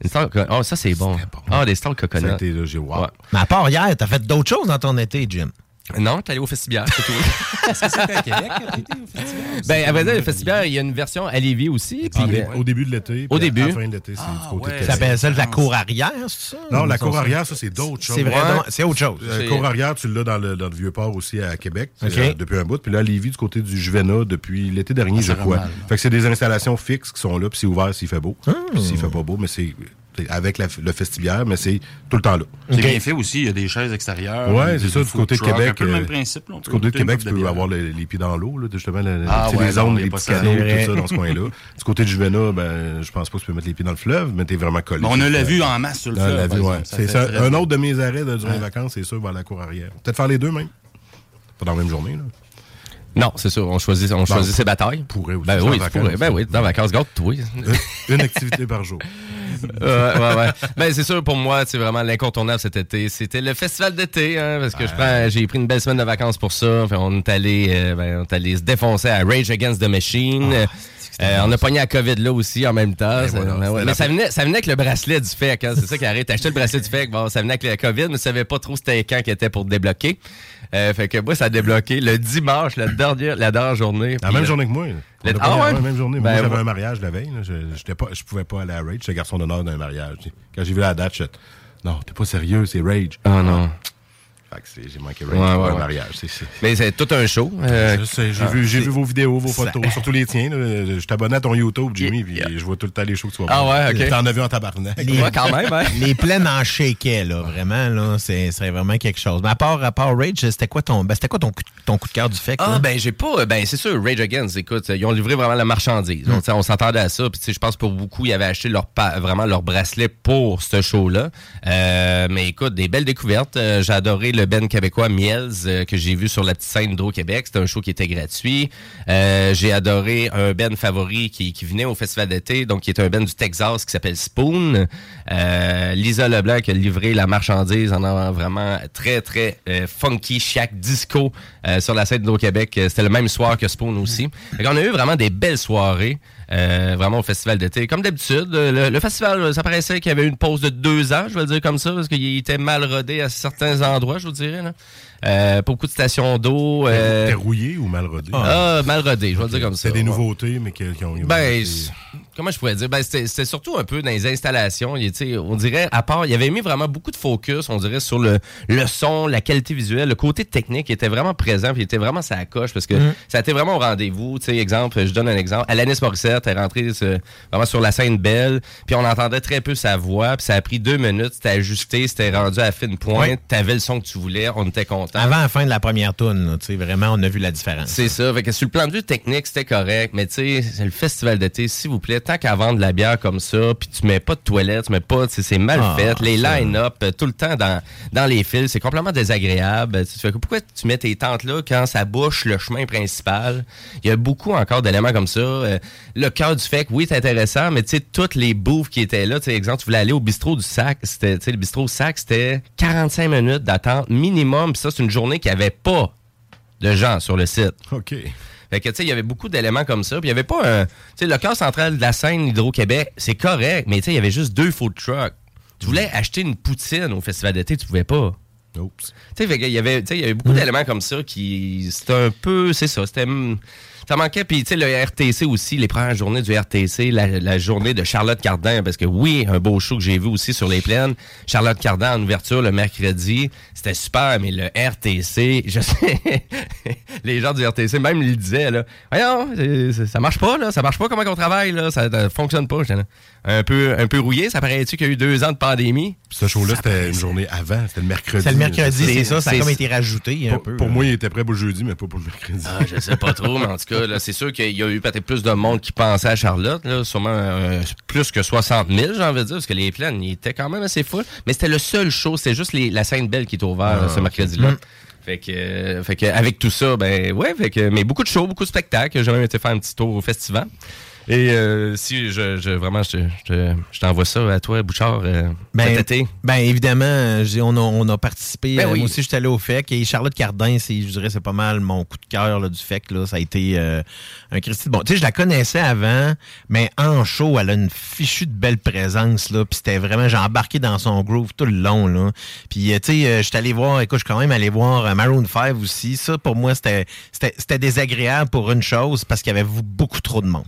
Une Oh, ça c'est bon. Ah, des stouts Ça a coconut. été, là, j'ai wow. Ouais. Mais à part hier, t'as fait d'autres choses dans ton été, Jim. Non, t'es allé au festival, c'est tout. Est-ce que c'était à Québec que t'as été au festival? ben, à vrai dire, le festival, il y a une version à Lévis aussi. Puis, Ah, mais euh, Au début de l'été. Au puis début. À la fin de l'été, c'est Ah, du côté ouais. de Ça s'appelle ça de la cour arrière, c'est ça? Non, la cour arrière, ça, c'est d'autres choses. C'est vraiment, Ouais. c'est autre chose. Euh, C'est- cour arrière, tu l'as dans le, dans le Vieux-Port aussi à Québec euh, depuis un bout. Puis là, à Lévis, du côté du Juvena, depuis l'été dernier, je crois. là. Fait que c'est des installations fixes qui sont là, puis c'est ouvert s'il fait beau. Ah. Puis s'il fait pas beau, mais c'est avec la- le festival, mais c'est tout le temps là. C'est bien fait aussi, il y a des chaises extérieures. Ouais, des- c'est ça, du food côté de Québec, Un peu le euh, même principe. là, on Du côté de Québec, tu peux avoir les, les pieds dans l'eau, là, justement, la- Ah ouais, les zones, les petits canaux, tout ça dans ce coin-là. Du côté de Juvena, ben, je pense pas que tu peux mettre les pieds dans le fleuve, mais t'es vraiment collé. Mais on a l'a fleuve. vu en masse sur le On fleuve. ouais. C'est ça. Un autre de mes arrêts de- durant les vacances, c'est sûr, vers la cour arrière. Peut-être faire les deux, même. Pas dans la même journée, là. Non, c'est sûr, on choisit, on choisit ses batailles. pourrait aussi, Ben oui, tu vacances, pourrais. Ben oui, dans les vacances, garde-toi. Une- Une activité par jour. Ouais, ouais, ouais. Ben, c'est sûr, pour moi, c'est vraiment l'incontournable cet été. C'était le festival d'été, hein, parce que je prends, j'ai pris une belle semaine de vacances pour ça. Fait, on est allé, euh, ben, on est allé se défoncer à Rage Against the Machine. Euh, on a pogné la COVID là aussi en même temps. Ça- voilà, ben ouais. Mais ça venait, ça venait avec le bracelet du FEC. Hein, c'est ça qui arrive. T'as acheté le bracelet du FEC. Bon, ça venait avec la COVID, mais je savais pas trop c'était quand qui était pour débloquer. Euh, fait que moi, ça a débloqué le dimanche, la dernière, la dernière journée. La même journée que moi. le- Ah ouais? la même journée. Ben, moi, j'avais un mariage la veille. là. Je, pas, je pouvais pas aller à Rage. J'étais garçon d'honneur d'un mariage. Quand j'ai vu la date, je non, t'es pas sérieux, c'est Rage. Oh non. J'ai manqué Rage Ouais, pour ouais, mariage. Mais c'est tout un show. Euh, j'ai vu, vos vidéos, vos photos, surtout les tiens. là. Je suis abonné à ton YouTube, Jimmy, puis je vois tout le temps les shows que tu vas Ah ouais, ok. T'en as vu en tabarnak. Les- quand même, hein. Les plaines en shakeaient, là, vraiment, là, c'est vraiment quelque chose. Mais à part, à part Rage, c'était quoi ton, ben, c'était quoi ton, coup- ton coup de cœur du fait? Ah ben j'ai pas ben c'est sûr Rage Against écoute ils ont livré vraiment la marchandise Hmm. Donc, on s'attendait à ça puis je pense pour beaucoup ils avaient acheté leur pa- vraiment leur bracelet pour ce show là mais écoute des belles découvertes Euh, j'ai adoré le Ben québécois Miels euh, que j'ai vu sur la petite scène d'Hydro Québec c'était un show qui était gratuit Euh, j'ai adoré un Ben favori qui, venait au festival d'été donc qui est un Ben du Texas qui s'appelle Spoon Euh, Lisa Leblanc qui a livré la marchandise en un vraiment très très funky chic disco sur la scène d'Hydro-Québec. C'était le même soir que Spoon aussi. Qu'on a eu vraiment des belles soirées. vraiment au festival d'été. Comme d'habitude, le, festival, ça paraissait qu'il y avait une pause de deux ans, je vais le dire comme ça, parce qu'il était mal rodé à certains endroits, je vous dirais. Là. Euh, beaucoup de stations d'eau. euh, T'es rouillé ou mal rodé? ah, mal rodé, je vais le dire comme ça. C'est des nouveautés, mais qui, ont. Ben, comment je pourrais dire? Ben, c'était surtout un peu dans les installations. Il, on dirait, à part, il avait mis vraiment beaucoup de focus, on dirait, sur le, le son, la qualité visuelle, le côté technique était vraiment présent, puis il était vraiment sa coche, parce que Mm. ça a été vraiment au rendez-vous. Tu sais, exemple, je donne un exemple. Alanis Morissette est rentrée euh, vraiment sur la scène belle, puis on entendait très peu sa voix, puis ça a pris deux minutes, c'était ajusté, c'était rendu à fine pointe, Ouais. t'avais le son que tu voulais, on était content. Avant la fin de la première tune, tu sais, vraiment, on a vu la différence. C'est ça. Fait que sur le plan de vue technique, c'était correct. Mais tu sais, le festival d'été, s'il vous plaît, tant qu'à vendre de la bière comme ça, puis tu mets pas de toilettes, tu mets pas, c'est mal Ah, fait. Les line-up, euh, tout le temps dans, dans les fils, c'est complètement désagréable. Tu fais que pourquoi tu mets tes tentes là quand ça bouche le chemin principal? Il y a beaucoup encore d'éléments comme ça. Euh, le cœur du fait que oui, c'est intéressant, mais tu sais, toutes les bouffes qui étaient là, tu sais, exemple, tu voulais aller au bistrot du sac, c'était, le bistrot sac, c'était 45 minutes d'attente minimum, puis ça, c'est une journée qui avait pas de gens sur le site. OK. Fait que, tu sais, il y avait beaucoup d'éléments comme ça. Puis il y avait pas un. Tu sais, le cœur central de la scène Hydro-Québec, c'est correct, mais tu sais, il y avait juste deux food trucks. Tu voulais acheter une poutine au festival d'été, tu pouvais pas. Oups. Tu sais, il y avait beaucoup d'éléments comme ça qui. C'était un peu. C'est ça, c'était. Ça manquait. Puis, tu sais, le RTC aussi, les premières journées du RTC, la, la journée de Charlotte Cardin, parce que oui, un beau show que j'ai vu aussi sur les plaines. Charlotte Cardin en ouverture le mercredi. C'était super, mais le RTC, je sais, les gens du RTC même le disaient, là. Voyons, ça marche pas, là. Ça marche pas comment qu'on travaille, là. Ça, ça fonctionne pas. Là, Un peu, un peu rouillé. Ça paraît-tu qu'il y a eu deux ans de pandémie? Puis ce show-là, c'était une journée avant. C'était le mercredi. C'est le mercredi, c'est ça, ça a comme été rajouté un Pour, peu. pour là. moi, il était prêt pour le jeudi, mais pas pour le mercredi. Ah, je sais pas trop, mais en tout cas, là, c'est sûr qu'il y a eu peut-être plus de monde qui pensait à Charlotte, là, sûrement euh, plus que 60 000, j'ai envie de dire, parce que les plaines, ils étaient quand même assez full. Mais c'était le seul show, c'était juste les- la scène belle qui est ouverte Ah, ce mercredi-là. Fait que, euh, fait que, avec tout ça, ben ouais, fait que, mais beaucoup de shows, beaucoup de spectacles. J'ai même été faire un petit tour au festival. Et euh, si je, je vraiment je, je, je t'envoie ça à toi, Bouchard, euh, cet été. Ben évidemment, euh, on, a, on a participé. Ben euh, oui. Moi aussi, j'étais allé au FEC. Et Charlotte Cardin, c'est, je dirais, c'est pas mal mon coup de cœur du FEC. Là. Ça a été euh, un Christy. Bon, tu sais, je la connaissais avant, mais en show, elle a une fichue de belle présence. Là, puis c'était vraiment, j'ai embarqué dans son groove tout le long. Là. Puis, tu sais, euh, j'étais allé voir, écoute, je suis quand même allé voir Maroon 5 aussi. Ça, pour moi, c'était, c'était, c'était désagréable pour une chose, parce qu'il y avait beaucoup trop de monde.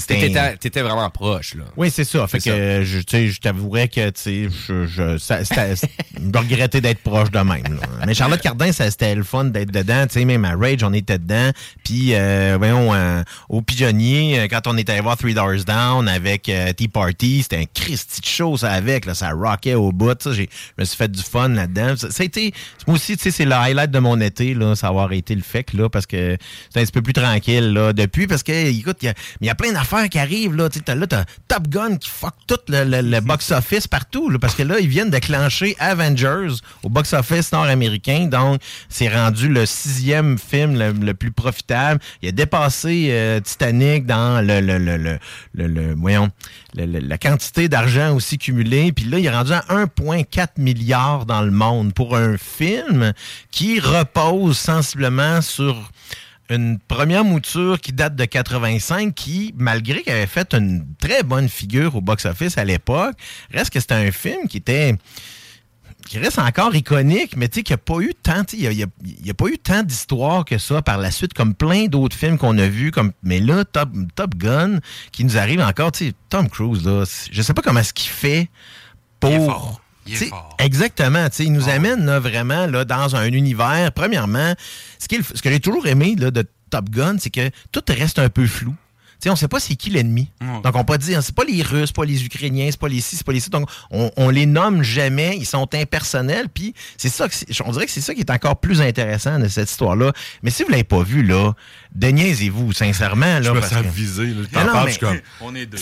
C'était, un- T'étais vraiment proche, là. oui, c'est ça. Fait que ça. je, je t'avouerais que tu sais, je, je, ça, je regrettais d'être proche de même. là. Mais Charlotte Cardin, ça, c'était le fun d'être dedans. Tu sais, même à Rage, on était dedans. Puis, euh, voyons, euh, au Pigeonnier, euh, quand on était allé voir Three Doors Down avec euh, Tea Party, c'était un Christy de show, ça, avec. Là, ça rockait au bout. Je me suis fait du fun là-dedans. Ça, ça a été, moi aussi, tu sais, c'est le highlight de mon été, là, ça avoir été le fait, là, parce que c'est un petit peu plus tranquille, là, depuis, parce que, écoute, il y a, il y a plein d'affaires qui arrivent, là. T'as- là, t'as Top Gun qui fuck tout le, le- box-office partout, là, parce que là, ils viennent de clencher Avengers au box-office nord-américain. Donc, c'est rendu le sixième film le, le plus profitable. Il a dépassé euh, Titanic dans le, le, le, voyons, la quantité d'argent aussi cumulé. Puis là, il est rendu à 1,4 milliard dans le monde pour un film qui repose sensiblement sur une première mouture qui date de 85 qui, malgré qu'elle avait fait une très bonne figure au box-office à l'époque, reste que c'était un film qui était qui reste encore iconique, mais tu sais, qu'il n'y a pas eu tant, il y a, y pas eu tant d'histoires que ça par la suite, comme plein d'autres films qu'on a vus, comme, mais là, Top, Top Gun, qui nous arrive encore, tu sais, Tom Cruise, là, je sais pas comment est-ce qu'il fait pour... Exactement, il nous amène là, vraiment là, dans un univers. Premièrement, ce, ce que j'ai toujours aimé là, de Top Gun, c'est que tout reste un peu flou. On sait pas c'est qui l'ennemi. Donc, on peut dire, c'est pas les Russes, pas les Ukrainiens, c'est pas les ci, c'est pas les ci. Donc, on, on les nomme jamais, ils sont impersonnels. Puis, c'est ça que on dirait que c'est ça qui est encore plus intéressant de cette histoire-là. Mais si vous l'avez pas vu, là, déniaisez-vous, sincèrement. Là, Je me parce sens que- visé. Là. Mais T'en non, parles, mais- je suis comme... On est deux.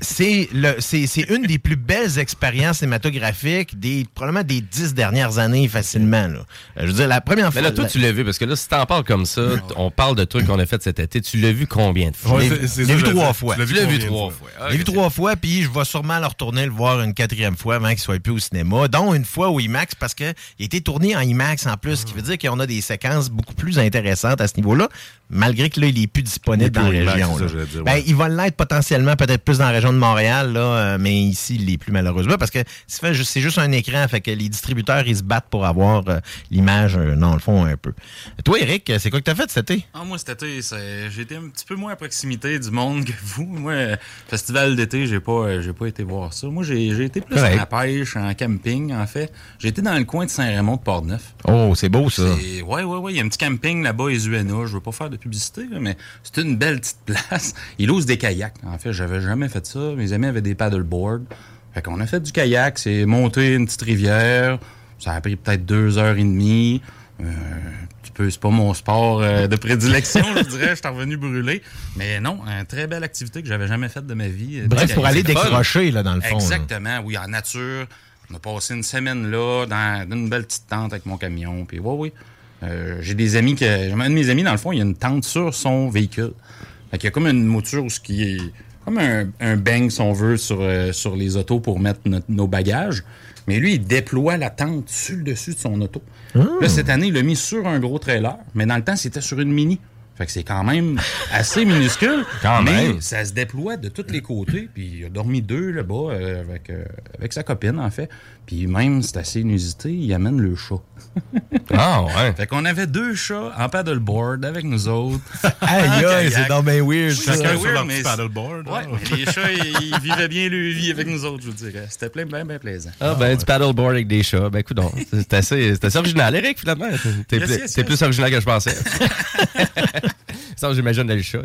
c'est le une des plus belles expériences cinématographiques des probablement des dix dernières années facilement là. Euh, Je veux dire la première Mais fois là, toi, la- tu l'as vu, parce que là, si t'en parles comme ça, on parle de trucs qu'on a fait cet été. Tu l'as vu combien de fois? Ouais, l'ai- je l'ai vu je trois l'ai- fois. tu l'as Tu l'as vu trois fois? je l'ai vu trois fois, puis je vais sûrement le retourner le voir une quatrième fois avant qu'il soit plus au cinéma, dont une fois au IMAX, parce qu'il a été tourné en IMAX en plus, ce qui veut dire qu'on a des séquences beaucoup plus intéressantes à ce niveau-là, malgré que là, il est plus disponible Il est plus dans la région. ça, dire, Ben, ouais. il va l'être potentiellement peut-être plus dans la région de Montréal, là, euh, mais ici, il est plus malheureusement, parce que c'est juste un écran, fait que les distributeurs, ils se battent pour avoir euh, l'image, euh, dans le fond, un peu. Toi, Eric, c'est quoi que t'as fait cet été? Ah, moi, cet été, été un petit peu moins à proximité. du monde que vous. Moi, festival d'été, j'ai pas, j'ai pas été voir ça. Moi, j'ai j'ai été plus à la pêche, en camping, en fait. J'ai été dans le coin de Saint-Raymond de Port-Neuf. Oh, c'est beau, ça. Ouais, ouais, ouais. Il y a un petit camping là-bas, Esuena. Je veux pas faire de publicité, là, mais c'est une belle petite place. Il ose des kayaks. En fait, j'avais jamais fait ça. Mes amis avaient des paddleboards. Fait qu'on a fait du kayak. C'est monter une petite rivière. Ça a pris peut-être deux heures et demie. Euh, c'est pas mon sport euh, de prédilection, je dirais. Je suis revenu brûler. Mais non, une très belle activité que j'avais jamais faite de ma vie. euh, Bref, pour aller décrocher, là, dans le fond. là. Exactement, oui, en nature. On a passé une semaine là, dans, dans une belle petite tente avec mon camion. Puis, oui, oui. Euh, j'ai des amis que. Un de mes amis, dans le fond, il y a une tente sur son véhicule. Fait qu'il y a comme une mouture où ce qui est. Comme un, un bang, si on veut, sur, euh, sur les autos pour mettre notre- nos bagages. Mais lui, il déploie la tente sur le dessus de son auto. Là, cette année, il l'a mis sur un gros trailer. Mais dans le temps, c'était sur une mini. Fait que c'est quand même assez minuscule. Quand mais même. ça se déploie de tous les côtés. Puis il a dormi deux là-bas euh, avec, euh, avec sa copine, en fait. Puis même, c'est assez inusité, il amène le chat. Ah, ouais. Fait qu'on avait deux chats en paddleboard avec nous autres. Aïe, aïe, c'est donc bien weird, Oui, Chacun sur leur petit paddleboard. Ouais, hein. mais les chats, ils, ils vivaient bien leur vie avec nous autres, je vous dirais. C'était plein, bien, bien plaisant. Ah, ben, du paddleboard avec des chats. Ben, écoute donc. C'est assez, assez original, Eric, finalement. T'es Yes, plus, yes, yes. plus original que je pensais. Ça, j'imagine le chat.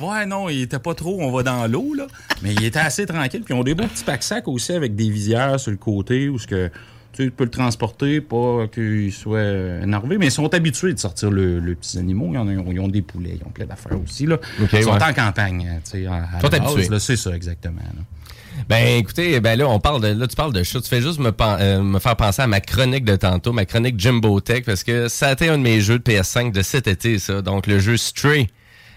Ouais, non, il était pas trop, on va dans l'eau, là. Mais il était assez tranquille. Puis on a des beaux petits pack-sacs aussi avec des visières sur le côté où ce que tu sais, tu peux le transporter, pas qu'il soit énervé. Mais ils sont habitués de sortir le, le petits animaux. Ils, en ont, ils ont des poulets, ils ont plein d'affaires aussi, là. Ils sont ouais. en campagne, tu sais. à- à habitués. C'est ça, exactement. là. Ben écoutez, ben là on parle de là tu parles de chat, tu fais juste me, euh, me faire penser à ma chronique de tantôt, ma chronique Jimbo Tech parce que ça a été un de mes jeux de PS5 de cet été ça, donc le jeu Stray.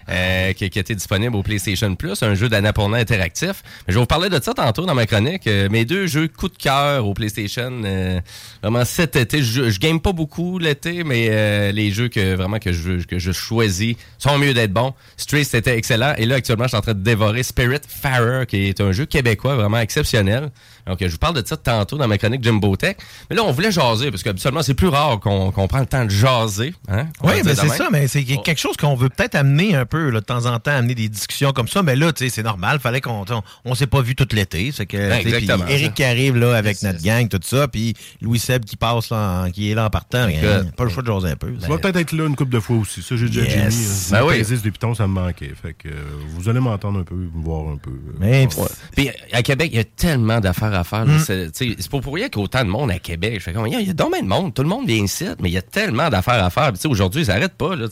Euh, qui, qui était disponible au PlayStation Plus, un jeu d'annapurna interactif. Je vais vous parler de ça tantôt dans ma chronique. Euh, mes deux jeux coup de cœur au PlayStation, euh, vraiment cet été. Je, je game pas beaucoup l'été, mais euh, les jeux que vraiment que je que je choisis sont mieux d'être bons. Stray c'était excellent et là actuellement je suis en train de dévorer Spirit Farer qui est un jeu québécois vraiment exceptionnel. Donc je vous parle de ça tantôt dans ma chronique Jimbo Tech. Mais là on voulait jaser parce que habituellement c'est plus rare qu'on qu'on prend le temps de jaser. Hein? Va Oui, mais c'est ça, mais c'est quelque chose qu'on veut peut-être amener un peu, là, de temps en temps, amener des discussions comme ça. Mais là, tu sais, c'est normal. Fallait qu'on, on, on s'est pas vu tout l'été. C'est que, Ben, exactement, Eric ça. qui arrive là avec notre gang, tout ça, puis Louis Seb qui passe là, en- qui est là en partant. Hein, pas le choix de jaser un peu. Tu vas peut-être être là une couple de fois aussi. Ça, j'ai déjà Yes. dit. Jimmy. Ben oui. oui. des pitons, ça me manquait. Fait que euh, vous allez m'entendre un peu, me voir un peu. euh, Mais Ouais. Puis à Québec, il y a tellement d'affaires à faire. là. C'est pas pour rien qu'il y a autant de monde à Québec. Je fais comme, il y a- bien de monde. Tout le monde vient ici, mais il y a tellement d'affaires à faire. Aujourd'hui, ça n'arrête pas. Là,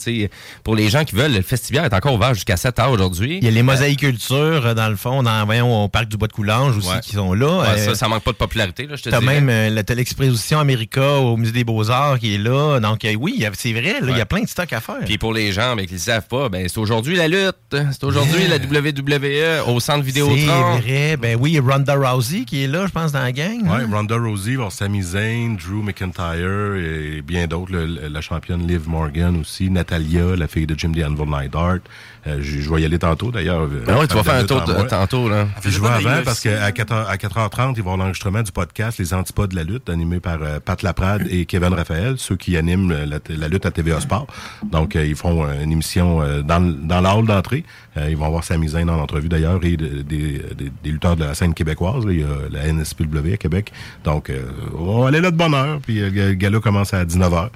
pour les gens qui veulent, le festival est encore ouvert jusqu'à 7 heures aujourd'hui. il y a les mosaïcultures, euh, dans le fond, dans, voyons, au parc du Bois de Coulanges aussi, Ouais. qui sont là. Ouais, Euh, ça, ça manque pas de popularité, là, je te dirais. même euh, la l'exposition America au Musée des Beaux-Arts qui est là. Donc, euh, oui, c'est vrai, il y a plein de stocks à faire. Puis pour les gens mais qui ne savent pas, ben, c'est aujourd'hui la lutte. C'est aujourd'hui la WWE au centre Vidéotron. C'est vrai. Ben oui, Ronda Rousey qui est là, je pense, dans la gang. Ouais, hein? Ronda Rousey, va Sami Zayn, Drew McIntyre et bien d'autres. La championne Liv Morgan aussi, Natalia, la fille de Jim The Anvil Neidhart. Euh, je, je vais y aller tantôt d'ailleurs. euh, Ben ouais, tu vas faire un tour de- tantôt. Là. Puis je vais avant parce qu'à 4h, à 4h30, il va y avoir l'enregistrement du podcast Les Antipodes de la lutte, animé par euh, Pat Laprade et Kevin Raphaël, ceux qui animent euh, la, la lutte à TVA Sport. Donc, euh, ils font une émission euh, dans, dans la hall d'entrée. Euh, ils vont avoir Sami Zayn dans l'entrevue d'ailleurs et de- des, des, des lutteurs de la scène québécoise. là. Il y a la NSPW à Québec. Donc, euh, on va aller là de bonne heure. Puis euh, le gala commence à 19h.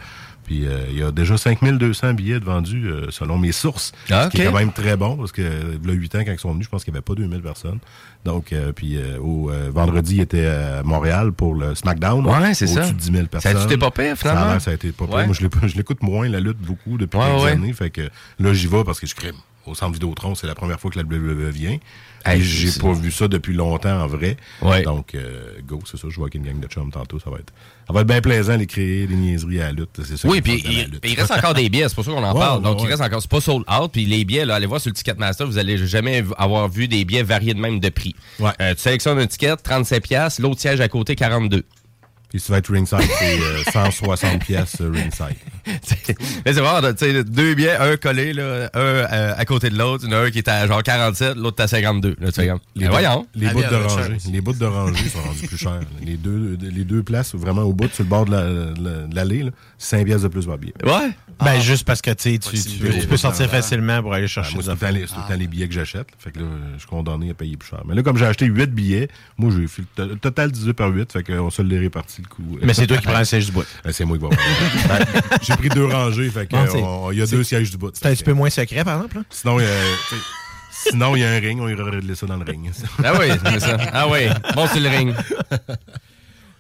Puis euh, il y a déjà 5200 billets de vendus euh, selon mes sources. Ah, Ce qui est quand même très bon parce que il y a 8 ans quand ils sont venus, je pense qu'il n'y avait pas 2000 personnes. Donc euh, puis au vendredi, il était à Montréal pour le SmackDown. Ouais, c'est ça. Au-dessus de 10 000 Ça personnes. a-tu été pas pire, finalement? Ça a, ça a été pas pire. Ouais. Moi, je l'écoute- je l'écoute moins la lutte beaucoup depuis Ouais, quelques ouais. années. Fait que là, j'y vais parce que je crime. Au centre Vidéotron, c'est la première fois que la WWE vient. Hey, j'ai pas vu ça depuis longtemps en vrai. Ouais. Donc, euh, go, c'est ça. Je vois qu'il y a une gang de chums tantôt. Ça va être, ça va être bien plaisant, les créer, les niaiseries à la lutte. C'est ça Oui, puis il, reste encore des billets, c'est pour ça qu'on en Ouais, parle. ouais, Donc, il reste encore, c'est pas sold out. Puis les billets, là, allez voir sur le Ticketmaster, vous allez jamais avoir vu des billets variés de même de prix. Euh, tu sélectionnes un ticket, 37$, l'autre siège à côté, 42$. Puis si tu vas être ringside, c'est euh, 160 pièces euh, ringside. Mais c'est vraiment, tu sais, deux billets, un collé, là, un euh, à côté de l'autre. Il y en a un qui est à genre 47, l'autre à 52. Là, tu fais comme, Les, bouts- voyons. les Ah, bouts bien, de rangée. Les bouts de rangée sont rendus plus chers. Les deux, les deux places, vraiment au bout, sur le bord de la- la- de l'allée, là, 5 pièces de plus par billet. Ouais. Ben, juste parce que tu sais, tu, Proximité, tu- tu peux sortir facilement pour aller Ah, chercher moi, des c'est tout, les, c'est tout le temps les billets que j'achète. Fait que là, je suis condamné à payer plus cher. Mais là, comme j'ai acheté 8 billets, moi, j'ai fait le to- le total 18 par 8. Fait qu'on se l'est réparti le coup. Mais c'est toi qui prends le siège du bout. Ben, c'est moi qui vais. Ben, J'ai pris deux rangées. Fait que, Ah, c'est- y a deux sièges du bout. C'est un petit peu moins secret, par exemple. là? Sinon, euh, sinon, il y a un ring. On ira régler ça dans le ring. Ah oui, c'est ça. Ah oui, bon sur le ring.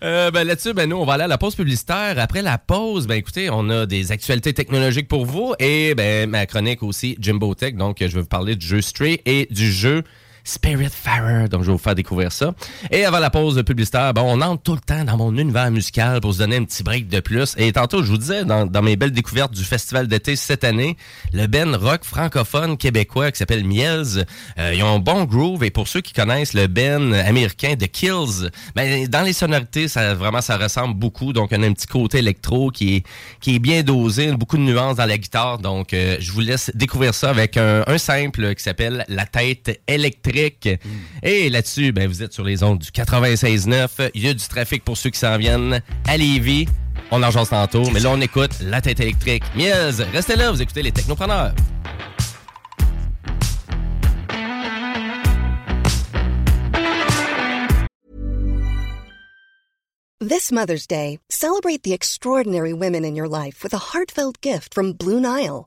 Euh, ben là-dessus, ben nous, on va aller à la pause publicitaire. Après la pause, ben écoutez, on a des actualités technologiques pour vous et ben ma chronique aussi Jimbo Tech. Donc, je vais vous parler du jeu Stray et du jeu Spiritfarer. Donc, je vais vous faire découvrir ça. Et avant la pause publicitaire, ben, on entre tout le temps dans mon univers musical pour se donner un petit break de plus. Et tantôt, je vous disais, dans, dans mes belles découvertes du festival d'été cette année, le Ben rock francophone québécois qui s'appelle Miels, euh, ils ont un bon groove. Et pour ceux qui connaissent le Ben américain de Kills, ben, dans les sonorités, ça vraiment, ça ressemble beaucoup. Donc, on a un petit côté électro qui est, qui est bien dosé, beaucoup de nuances dans la guitare. Donc, euh, je vous laisse découvrir ça avec un, un simple qui s'appelle La tête électrique. Et là-dessus, ben, vous êtes sur les ondes du 96.9. Il y a du trafic pour ceux qui s'en viennent à Lévis. On en jase tantôt, mais là, on écoute La tête électrique. Miels, restez là, vous écoutez les technopreneurs. This Mother's Day, celebrate the extraordinary women in your life with a heartfelt gift from Blue Nile.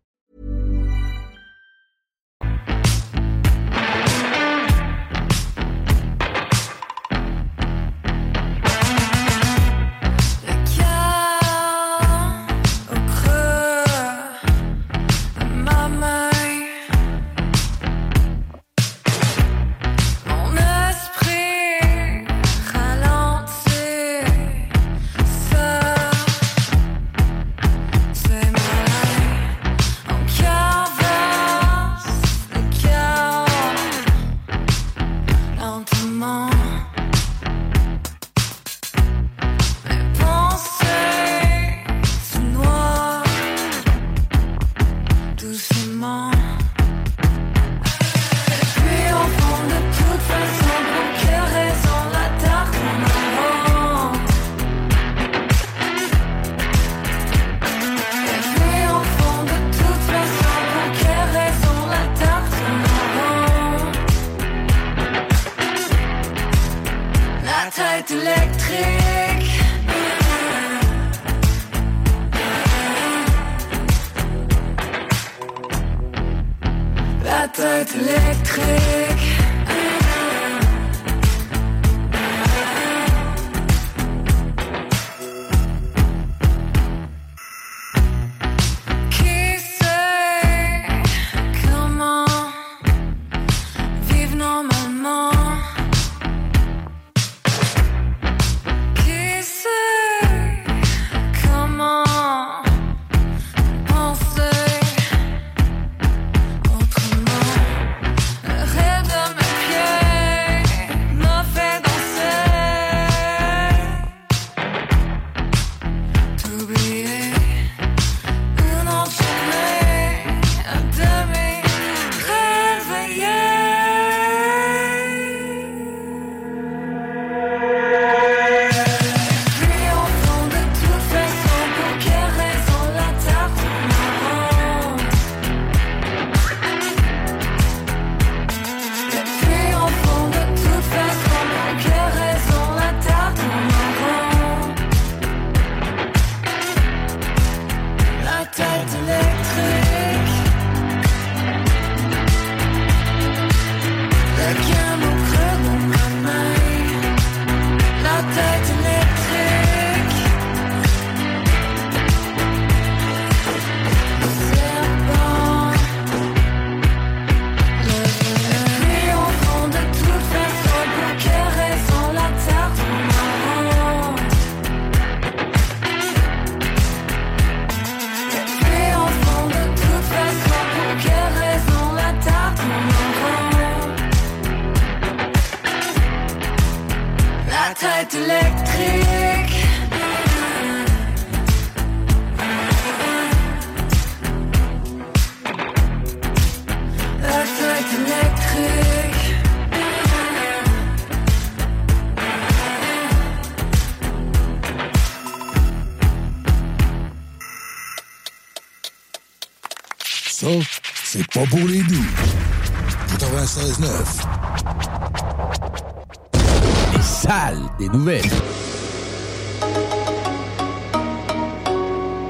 Des nouvelles.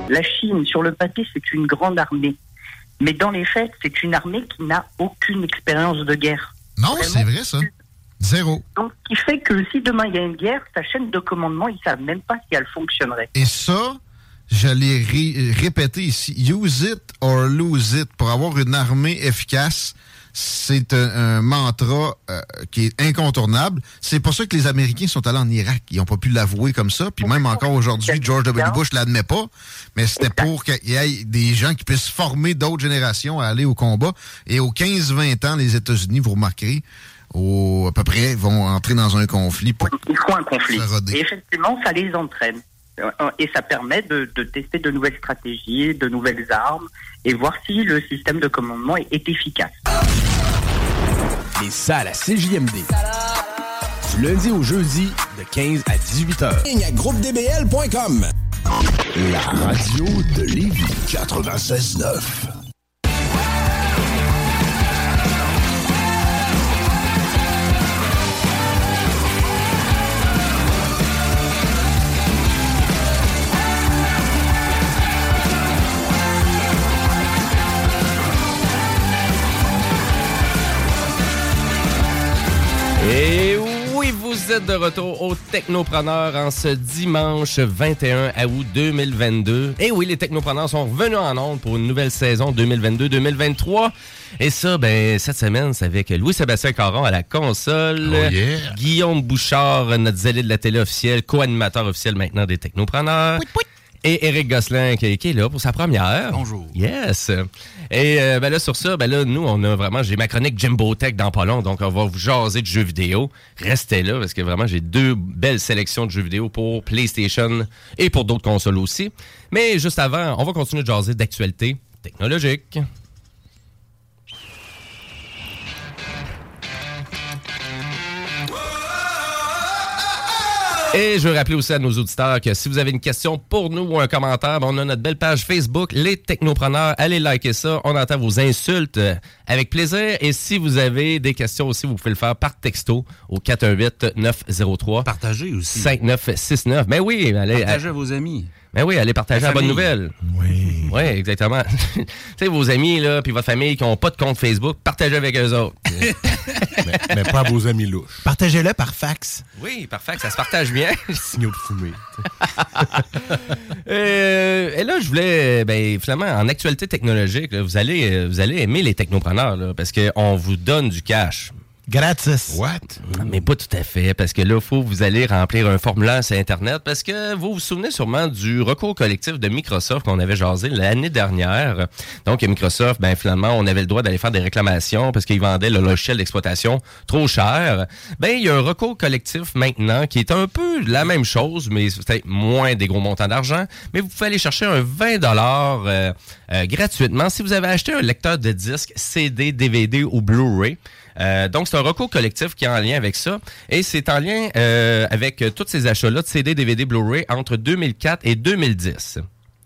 La Chine, sur le papier, c'est une grande armée. Mais dans les faits, c'est une armée qui n'a aucune expérience de guerre. Non, c'est vrai, ça. Zéro. Donc, ce qui fait que si demain il y a une guerre, sa chaîne de commandement, ils savent même pas si elle fonctionnerait. Et ça, j'allais ré- répéter ici. Use it or lose it. Pour avoir une armée efficace, c'est un, un mantra euh, qui est incontournable. C'est pour ça que les Américains sont allés en Irak. Ils n'ont pas pu l'avouer comme ça. Puis même encore aujourd'hui, George W. Bush l'admet pas. Mais c'était pour qu'il y ait des gens qui puissent former d'autres générations à aller au combat. Et aux 15-20 ans, les États-Unis, vous remarquerez, au, à peu près, vont entrer dans un conflit. Pour Il faut un conflit. Et effectivement, ça les entraîne. Euh, Et ça permet de, de tester de nouvelles stratégies, de nouvelles armes, et voir si le système de commandement est, est efficace. Les salles à CJMD. Du lundi au jeudi, de 15 à 18 heures. Ligne à groupedbl.com. La radio de Lévis. 96.9. Et oui, vous êtes de retour au Technopreneur en ce dimanche 21 août 2022. Et oui, les Technopreneurs sont revenus en ondes pour une nouvelle saison 2022-2023. Et ça, ben, cette semaine, c'est avec Louis-Sébastien Caron à la console. Oh yeah. Guillaume Bouchard, notre zélé de la télé officielle, co-animateur officiel maintenant des Technopreneurs. Et Eric Gosselin qui, qui est là pour sa première. Bonjour. Yes. Et euh, ben là, sur ça, ben là, nous, on a vraiment, j'ai ma chronique Jimbo Tech dans pas long, donc on va vous jaser de jeux vidéo. Restez là, parce que vraiment, j'ai deux belles sélections de jeux vidéo pour PlayStation et pour d'autres consoles aussi. Mais juste avant, on va continuer de jaser d'actualité technologique. Et je veux rappeler aussi à nos auditeurs que si vous avez une question pour nous ou un commentaire, ben, on a notre belle page Facebook, Les Technopreneurs. Allez liker ça. On entend vos insultes avec plaisir. Et si vous avez des questions aussi, vous pouvez le faire par texto au 418-903. Partagez aussi. 5969. Mais oui, allez. Partagez à vos amis. Mais oui, allez partager La la bonne nouvelle. Oui. Oui, exactement. tu sais, vos amis, là, puis votre famille qui n'ont pas de compte Facebook, partagez avec eux autres. mais, mais pas à vos amis louches. Partagez-le par fax. Oui, parfait, ça se partage bien. Signaux de fumée. Euh, et là, je voulais, ben, finalement, en actualité technologique, là, vous, allez, euh, vous allez aimer les technopreneurs, parce qu'on vous donne du cash. Gratis. What? Mais pas tout à fait, parce que là, il faut que vous allez remplir un formulaire sur Internet, parce que vous vous souvenez sûrement du recours collectif de Microsoft qu'on avait jasé l'année dernière. Donc, Microsoft, ben finalement, on avait le droit d'aller faire des réclamations parce qu'ils vendaient le logiciel d'exploitation trop cher. Ben, il y a un recours collectif maintenant qui est un peu la même chose, mais c'est peut-être moins des gros montants d'argent. Mais vous pouvez aller chercher un 20 dollars euh, gratuitement si vous avez acheté un lecteur de disques CD, DVD ou Blu-ray. Euh, donc, c'est un recours collectif qui est en lien avec ça. Et c'est en lien euh, avec euh, tous ces achats-là de CD, DVD, Blu-ray entre 2004 et 2010.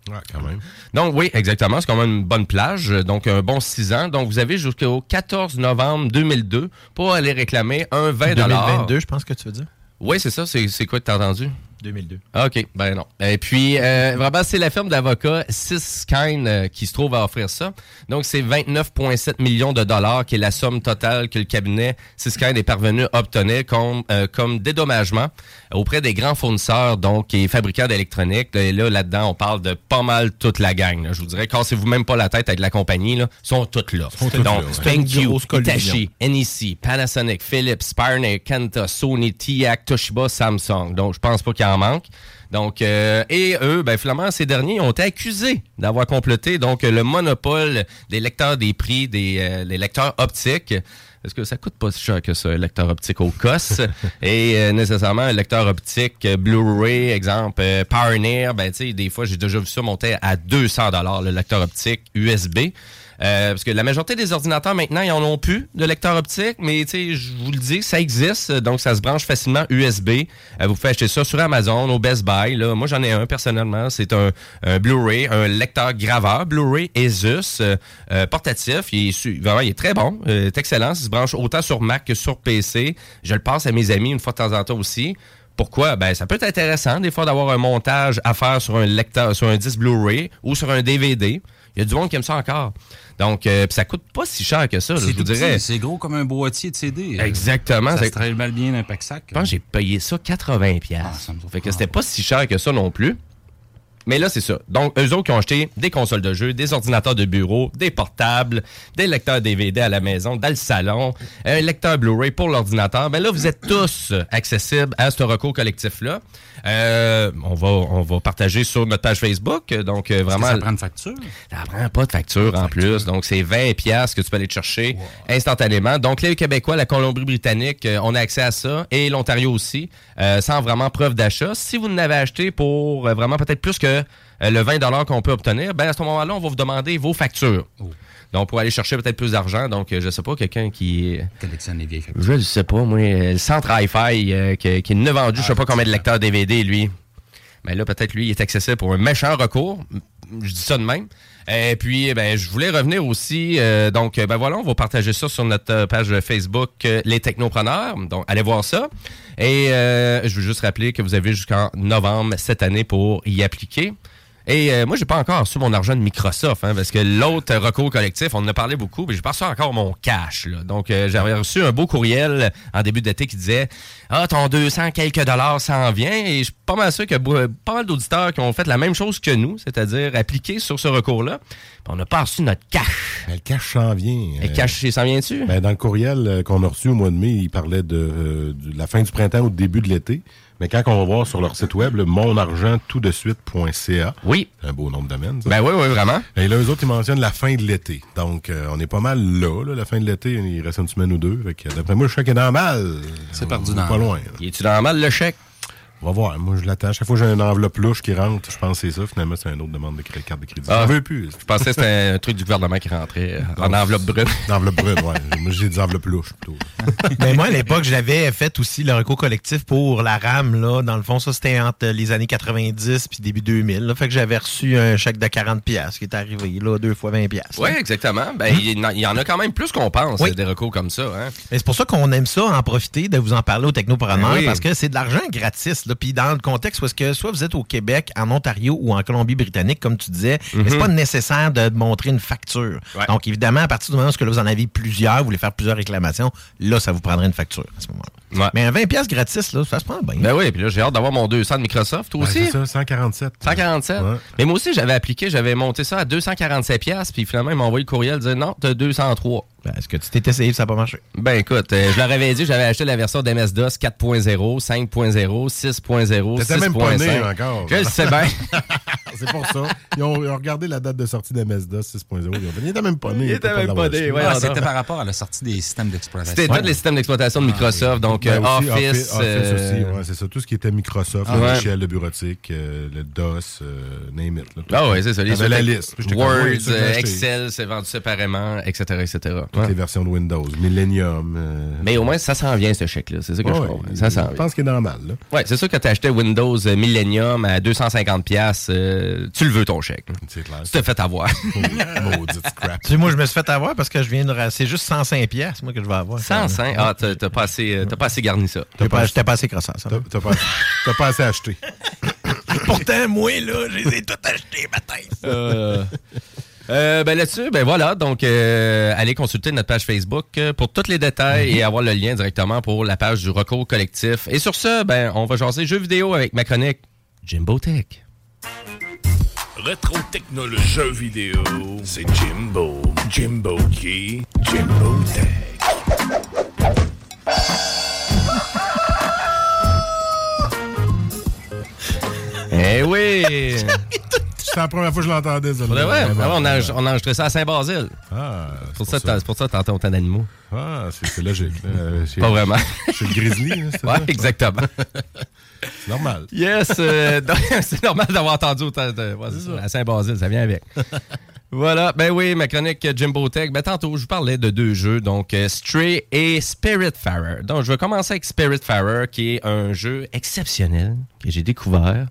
Ouais, quand même. Donc, oui, exactement. C'est quand même une bonne plage. Donc, un bon 6 ans. Donc, vous avez jusqu'au 14 novembre 2002 pour aller réclamer un 20 2022, je pense que tu veux dire. Oui, c'est ça. C'est c'est quoi que t'as entendu? 2002. Ah, OK, ben non. Et puis, euh, vraiment, c'est la firme d'avocats Siskine euh, qui se trouve à offrir ça. Donc, c'est 29,7 millions de dollars qui est la somme totale que le cabinet Siskine est parvenu à obtenir comme, euh, comme dédommagement auprès des grands fournisseurs, donc, et fabricants d'électronique. Et là, là-dedans, on parle de pas mal toute la gang. là. Je vous dirais, cassez-vous même pas la tête avec la compagnie, là. Ils sont toutes là. sont toutes donc, là, ouais. Thank C'est une you, grosse collision. Hitachi, NEC, Panasonic, Philips, Spirner, Kenta, Sony, TIAC, Toshiba, Samsung. Donc, je pense pas qu'il en manque. Donc, euh, et eux, ben, finalement, ces derniers ont été accusés d'avoir complété donc le monopole des lecteurs des prix des euh, les lecteurs optiques. Parce que ça coûte pas si cher que ça, un lecteur optique au COS? et euh, nécessairement, un lecteur optique Blu-ray, exemple, Pioneer, ben, tu sais, des fois, j'ai déjà vu ça monter à 200 le lecteur optique USB. Euh, parce que la majorité des ordinateurs maintenant, ils en ont plus de lecteur optique, mais je vous le dis, ça existe, donc ça se branche facilement USB. Euh, vous pouvez acheter ça sur Amazon, au Best Buy. Là. Moi, j'en ai un personnellement. C'est un, Blu-ray, un lecteur graveur Blu-ray Asus euh, euh, portatif. Il est, très bon, est excellent. Il se branche autant sur Mac que sur PC. Je le passe à mes amis une fois de temps en temps aussi. Pourquoi? Ben, ça peut être intéressant des fois d'avoir un montage à faire sur un lecteur, sur un disque Blu-ray ou sur un DVD. Il y a du monde qui aime ça encore. Donc, euh, ça coûte pas si cher que ça, là, je C'est vous dirais. C'est gros comme un boîtier de CD. Exactement. Ça C'est- se traîne mal bien un pack-sac. Je pense que j'ai payé ça 80$. piastres. fait que c'était pas si cher que ça non plus. Mais là, c'est ça. Donc, eux autres qui ont acheté des consoles de jeux, des ordinateurs de bureau, des portables, des lecteurs DVD à la maison, dans le salon, un lecteur Blu-ray pour l'ordinateur, ben là, vous êtes tous accessibles à ce recours collectif-là. Euh, on, va, on va partager sur notre page Facebook. Donc, euh, vraiment. ça prend une facture? Ça prend pas de facture en plus. Donc, c'est 20 pièces que tu peux aller te chercher instantanément. Donc, les Québécois, la Colombie-Britannique, euh, on a accès à ça. Et l'Ontario aussi, euh, sans vraiment preuve d'achat. Si vous n'avez acheté pour euh, vraiment peut-être plus que euh, le 20 qu'on peut obtenir, ben à ce moment-là, on va vous demander vos factures. Donc, pour aller chercher peut-être plus d'argent. Donc, je sais pas, quelqu'un qui... Collectionne les vieilles factures. Je ne sais pas, moi. Le centre hi-fi qui, ne vendu, je sais pas combien de lecteurs DVD, lui. Mais là, peut-être lui, il est accessible pour un méchant recours. Je dis ça de même. Et puis, eh ben, je voulais revenir aussi. euh, donc, ben voilà, on va partager ça sur notre euh, page Facebook euh, Les Technopreneurs. Donc, allez voir ça. Et je veux juste rappeler que vous avez jusqu'en novembre cette année pour y appliquer. Et euh, moi, j'ai pas encore reçu mon argent de Microsoft, hein, parce que l'autre euh, recours collectif, on en a parlé beaucoup, mais j'ai pas reçu encore mon cash. Là. Donc, euh, j'avais reçu un beau courriel en début d'été qui disait Ah, ton 200 quelques dollars s'en vient. Et je suis pas mal sûr beau- pas mal d'auditeurs qui ont fait la même chose que nous, c'est-à-dire appliquer sur ce recours-là. On n'a pas reçu notre cash. Mais le cash s'en vient. Le cash, il s'en vient-tu? Ben, dans le courriel euh, qu'on a reçu au mois de mai, il parlait de, euh, de la fin du printemps ou du début de l'été. Mais quand on va voir sur leur site web, le monargenttoutdesuite.ca. Oui. Un beau nom de domaine. ça. Ben oui, oui, vraiment. Et là, eux autres, ils mentionnent la fin de l'été. Donc, euh, on est pas mal là, là, la fin de l'été. Il reste une semaine ou deux. Fait que, d'après moi, le chèque est dans le mal. C'est dans Pas loin. Il est-tu dans le mal, le chèque? On va voir. Moi, je l'attends. Chaque fois que j'ai une enveloppe louche qui rentre, je pense que c'est ça. Finalement, c'est une autre demande de carte de crédit. Ah. Veux plus. Je pensais que c'était un truc du gouvernement qui rentrait euh, en enveloppe brune. Enveloppe brune, ouais. Moi, j'ai des enveloppes louches plutôt. Mais moi, à l'époque, j'avais fait aussi le recours collectif pour la RAM. Là. Dans le fond, ça, c'était entre les années 90 puis début 2000. Là. Fait que j'avais reçu un chèque de 40 pièces qui est arrivé, là, deux fois 20 pièces. Oui, exactement. Ben, il, y en- il y en a quand même plus qu'on pense, Oui. des recours comme ça. Hein? Mais c'est pour ça qu'on aime ça, en profiter, de vous en parler au Technopreneur, Ben oui. parce que c'est de l'argent gratis. Là. Puis dans le contexte où est-ce que soit vous êtes au Québec, en Ontario ou en Colombie-Britannique, comme tu disais, mais c'est Mhm. pas nécessaire de montrer une facture. Ouais. Donc évidemment, à partir du moment où est-ce que là, vous en avez plusieurs, vous voulez faire plusieurs réclamations, là, ça vous prendrait une facture à ce moment-là. Ouais. Mais un 20 pièces gratis, là, ça se prend bien. Ben oui, puis là, j'ai hâte d'avoir mon 200 de Microsoft, toi Ben, aussi. c'est ça, 147. 147. Ouais. Mais moi aussi, j'avais appliqué, j'avais monté ça à 247 pièces, puis finalement, ils m'ont envoyé le courriel, dire non, t'as 203. Ben, Est-ce que tu t'es essayé, ça n'a pas marché? Ben écoute, euh, je leur avais dit, j'avais acheté la version d'MS-DOS 4.0, 5.0 6.0, T'étais même pas né 6.5. encore. Je le sais bien. c'est pour ça. Ils ont, ils ont regardé la date de sortie d'MS-DOS 6.0. Ils ont dit, il était même pas né. Il était même pas né, ouais. Ah, C'était par rapport à la sortie des systèmes d'exploitation. C'était tous les systèmes d'exploitation de Microsoft, donc euh, Ben aussi, Office. Office euh, aussi, ouais, c'est ça. Tout ce qui était Microsoft, Ah, le ouais. logiciel, le bureautique, euh, le DOS, euh, name it. là. Ah ouais, c'est ça. Les la liste. Word, ouais, euh. Excel, c'est vendu séparément, etc., etc. Toutes Ouais. les versions de Windows, Millennium. euh, Mais au moins, ça s'en vient, ce chèque-là. C'est ça que ouais, je ouais, comprends. Ça s'en Je pense qu'il est normal. Là. Ouais, c'est sûr que tu acheté Windows euh, Millennium à 250$, piastres, euh, tu le veux ton chèque. C'est clair. Tu te fait avoir. Maudite scrap. Tu sais, moi, je me suis fait avoir parce que je viens de. C'est juste 105 pièces, moi, que je vais avoir. 105? Ah, t'as t'as pas, assez, euh, t'as pas assez garni ça. J'ai pas- pas assez crossant, ça. T'as t'as pas, t'as pas assez acheté. Pourtant, moi, là, je les ai toutes achetées, matin. Euh, euh, ben là-dessus, ben voilà, donc euh, allez consulter notre page Facebook pour tous les détails et avoir le lien directement pour la page du recours collectif. Et sur ce, ben on va jaser jeux vidéo avec ma chronique Jimbo Tech. Rétro technologie jeux vidéo, c'est Jimbo. Jimbo qui? Jimbo Tech. Eh oui! C'est la première fois que je l'entendais. Pour ah ouais, on, a, on a enregistré ça à Saint-Basile. Ah, C'est pour ça, pour ça que t'entends autant d'animaux. Ah, c'est logique. Euh, Pas vraiment. C'est le grizzly, Ouais, ça? exactement. C'est normal. Yes, euh, c'est normal d'avoir entendu autant de. ouais, ça, à Saint-Basile, ça vient avec. Voilà, ben oui, ma chronique Jimbo Tech. Ben tantôt, je vous parlais de deux jeux, donc euh, Stray et Spiritfarer. Donc, je vais commencer avec Spiritfarer, qui est un jeu exceptionnel que j'ai découvert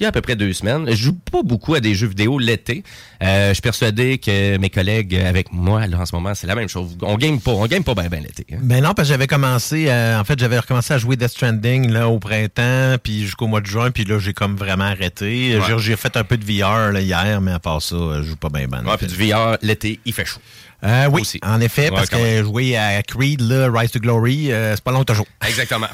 il y a à peu près deux semaines. Je joue pas beaucoup à des jeux vidéo l'été. Euh, je suis persuadé que mes collègues avec moi, là, en ce moment, c'est la même chose. On game pas, on game pas bien ben l'été. hein. Ben non, parce que j'avais commencé, euh, en fait, j'avais recommencé à jouer Death Stranding là, au printemps, puis jusqu'au mois de juin, puis là, j'ai comme vraiment arrêté. Ouais. J'ai- fait un peu de VR là, hier, mais à part ça, euh, je joue pas bien ben. Ouais, puis du VR, l'été, il fait chaud. Euh, oui, Aussi. en effet, parce que jouer à Creed, là, Rise to Glory, c'est pas long toujours. Exactement.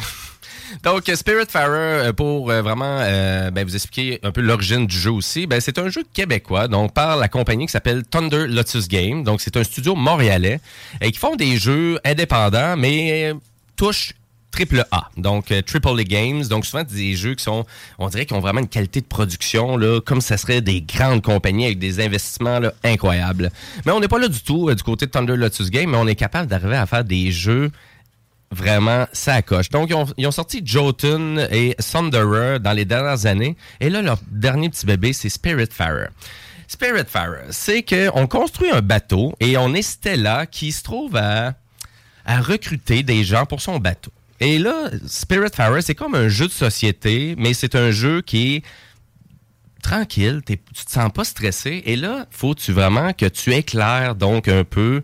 Donc, Spiritfarer, euh, pour euh, vraiment euh, ben, vous expliquer un peu l'origine du jeu aussi, ben, c'est un jeu québécois, donc par la compagnie qui s'appelle Thunder Lotus Game. Donc, c'est un studio montréalais et qui font des jeux indépendants, mais touchent triple A, donc euh, Triple A Games, donc souvent des jeux qui sont, on dirait qu'ils ont vraiment une qualité de production, là, comme ça serait des grandes compagnies avec des investissements là, incroyables. Mais on n'est pas là du tout du côté de Thunder Lotus Game, mais on est capable d'arriver à faire des jeux vraiment ça coche. Donc, ils ont, sorti Jotun et Thunderer dans les dernières années. Et là, leur dernier petit bébé, c'est Spiritfarer. Spiritfarer, c'est qu'on construit un bateau et on est Stella qui se trouve à, à recruter des gens pour son bateau. Et là, Spiritfarer, c'est comme un jeu de société, mais c'est un jeu qui est tranquille, tu te sens pas stressé. Et là, faut-tu vraiment que tu éclaires donc un peu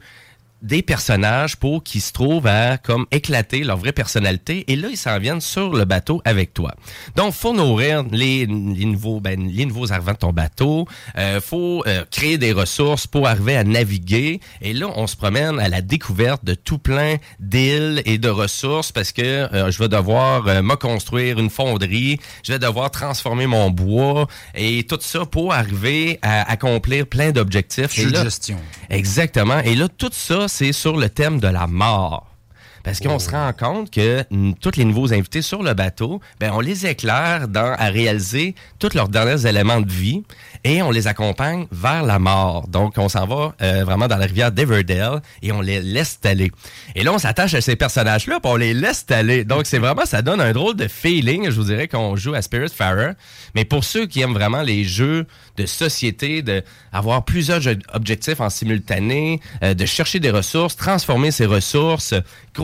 des personnages pour qu'ils se trouvent à comme éclater leur vraie personnalité et là ils s'en viennent sur le bateau avec toi. Donc faut nourrir les, les nouveaux ben, les nouveaux arrivants de ton bateau, euh, faut euh, créer des ressources pour arriver à naviguer et là on se promène à la découverte de tout plein d'îles et de ressources parce que euh, je vais devoir euh, me construire une fonderie, je vais devoir transformer mon bois et tout ça pour arriver à accomplir plein d'objectifs. Jeu de gestion. Exactement. Et là, tout ça, c'est sur le thème de la mort. Parce qu'on se rend compte que tous les nouveaux invités sur le bateau, ben, on les éclaire dans, à réaliser tous leurs derniers éléments de vie et on les accompagne vers la mort. Donc, on s'en va euh, vraiment dans la rivière d'Everdale et on les laisse aller. Et là, on s'attache à ces personnages-là puis on les laisse aller. Donc, c'est vraiment, ça donne un drôle de feeling, je vous dirais, qu'on joue à Spiritfarer. Mais pour ceux qui aiment vraiment les jeux de société, de avoir plusieurs jeux- objectifs en simultané, euh, de chercher des ressources, transformer ces ressources,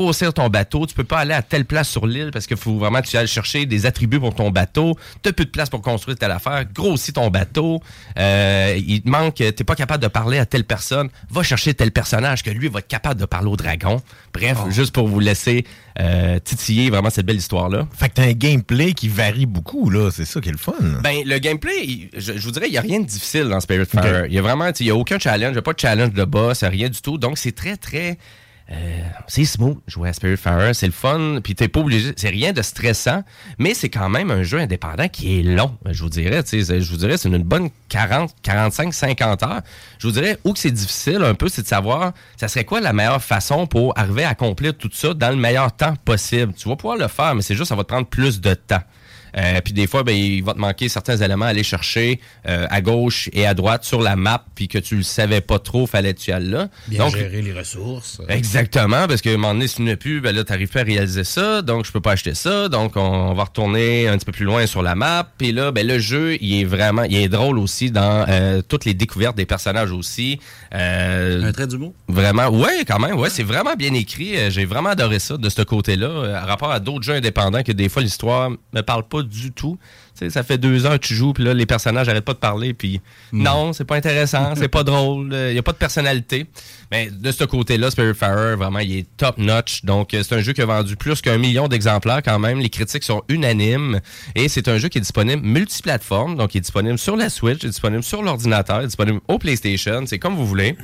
grossir ton bateau. Tu peux pas aller à telle place sur l'île parce qu'il faut vraiment que tu ailles chercher des attributs pour ton bateau. T'as plus de place pour construire telle affaire. Grossis ton bateau. Euh, il te manque, t'es pas capable de parler à telle personne. Va chercher tel personnage que lui va être capable de parler au dragon. Bref, juste pour vous laisser euh, titiller vraiment cette belle histoire-là. Fait que t'as un gameplay qui varie beaucoup, là. C'est ça qui est le fun. Ben, le gameplay, il- je, je vous dirais, il n'y a rien de difficile dans Spiritfarer. Ok. Il y a vraiment, tu il y a aucun challenge, il n'y a pas de challenge de boss, rien du tout. Donc, c'est très, très. Euh, c'est smooth jouer à Spiritfarer, c'est le fun, puis t'es pas obligé, c'est rien de stressant, mais c'est quand même un jeu indépendant qui est long, je vous dirais, je vous dirais, c'est une bonne 40, 45, 50 heures. Je vous dirais, où que c'est difficile un peu, c'est de savoir, ça serait quoi la meilleure façon pour arriver à accomplir tout ça dans le meilleur temps possible. Tu vas pouvoir le faire, mais c'est juste, ça va te prendre plus de temps. Euh, puis des fois, ben, il va te manquer certains éléments à aller chercher euh, à gauche et à droite sur la map, puis que tu le savais pas trop, fallait que tu ailles là? Bien Donc, gérer les ressources. Exactement, parce qu'à un moment donné, si tu n'as plus, ben là, t'arrives pas à réaliser ça, donc je peux pas acheter ça, donc on, on va retourner un petit peu plus loin sur la map, puis là, ben le jeu, il est vraiment, il est drôle aussi dans euh, toutes les découvertes des personnages aussi. Euh, Un trait d'humour? Vraiment, ouais, quand même, ouais, c'est vraiment bien écrit. Euh, J'ai vraiment adoré ça de ce côté-là, euh, à rapport à d'autres jeux indépendants que des fois l'histoire me parle pas du tout. Ça fait deux heures que tu joues, puis là, les personnages arrêtent pas de parler, puis non, c'est pas intéressant, c'est pas drôle, il y a pas de personnalité. Mais de ce côté-là, Spiritfarer, vraiment, il est top-notch. Donc, euh, c'est un jeu qui a vendu plus qu'un million d'exemplaires quand même. Les critiques sont unanimes. Et c'est un jeu qui est disponible multiplateforme. Donc, il est disponible sur la Switch, il est disponible sur l'ordinateur, il est disponible au PlayStation. C'est comme vous voulez.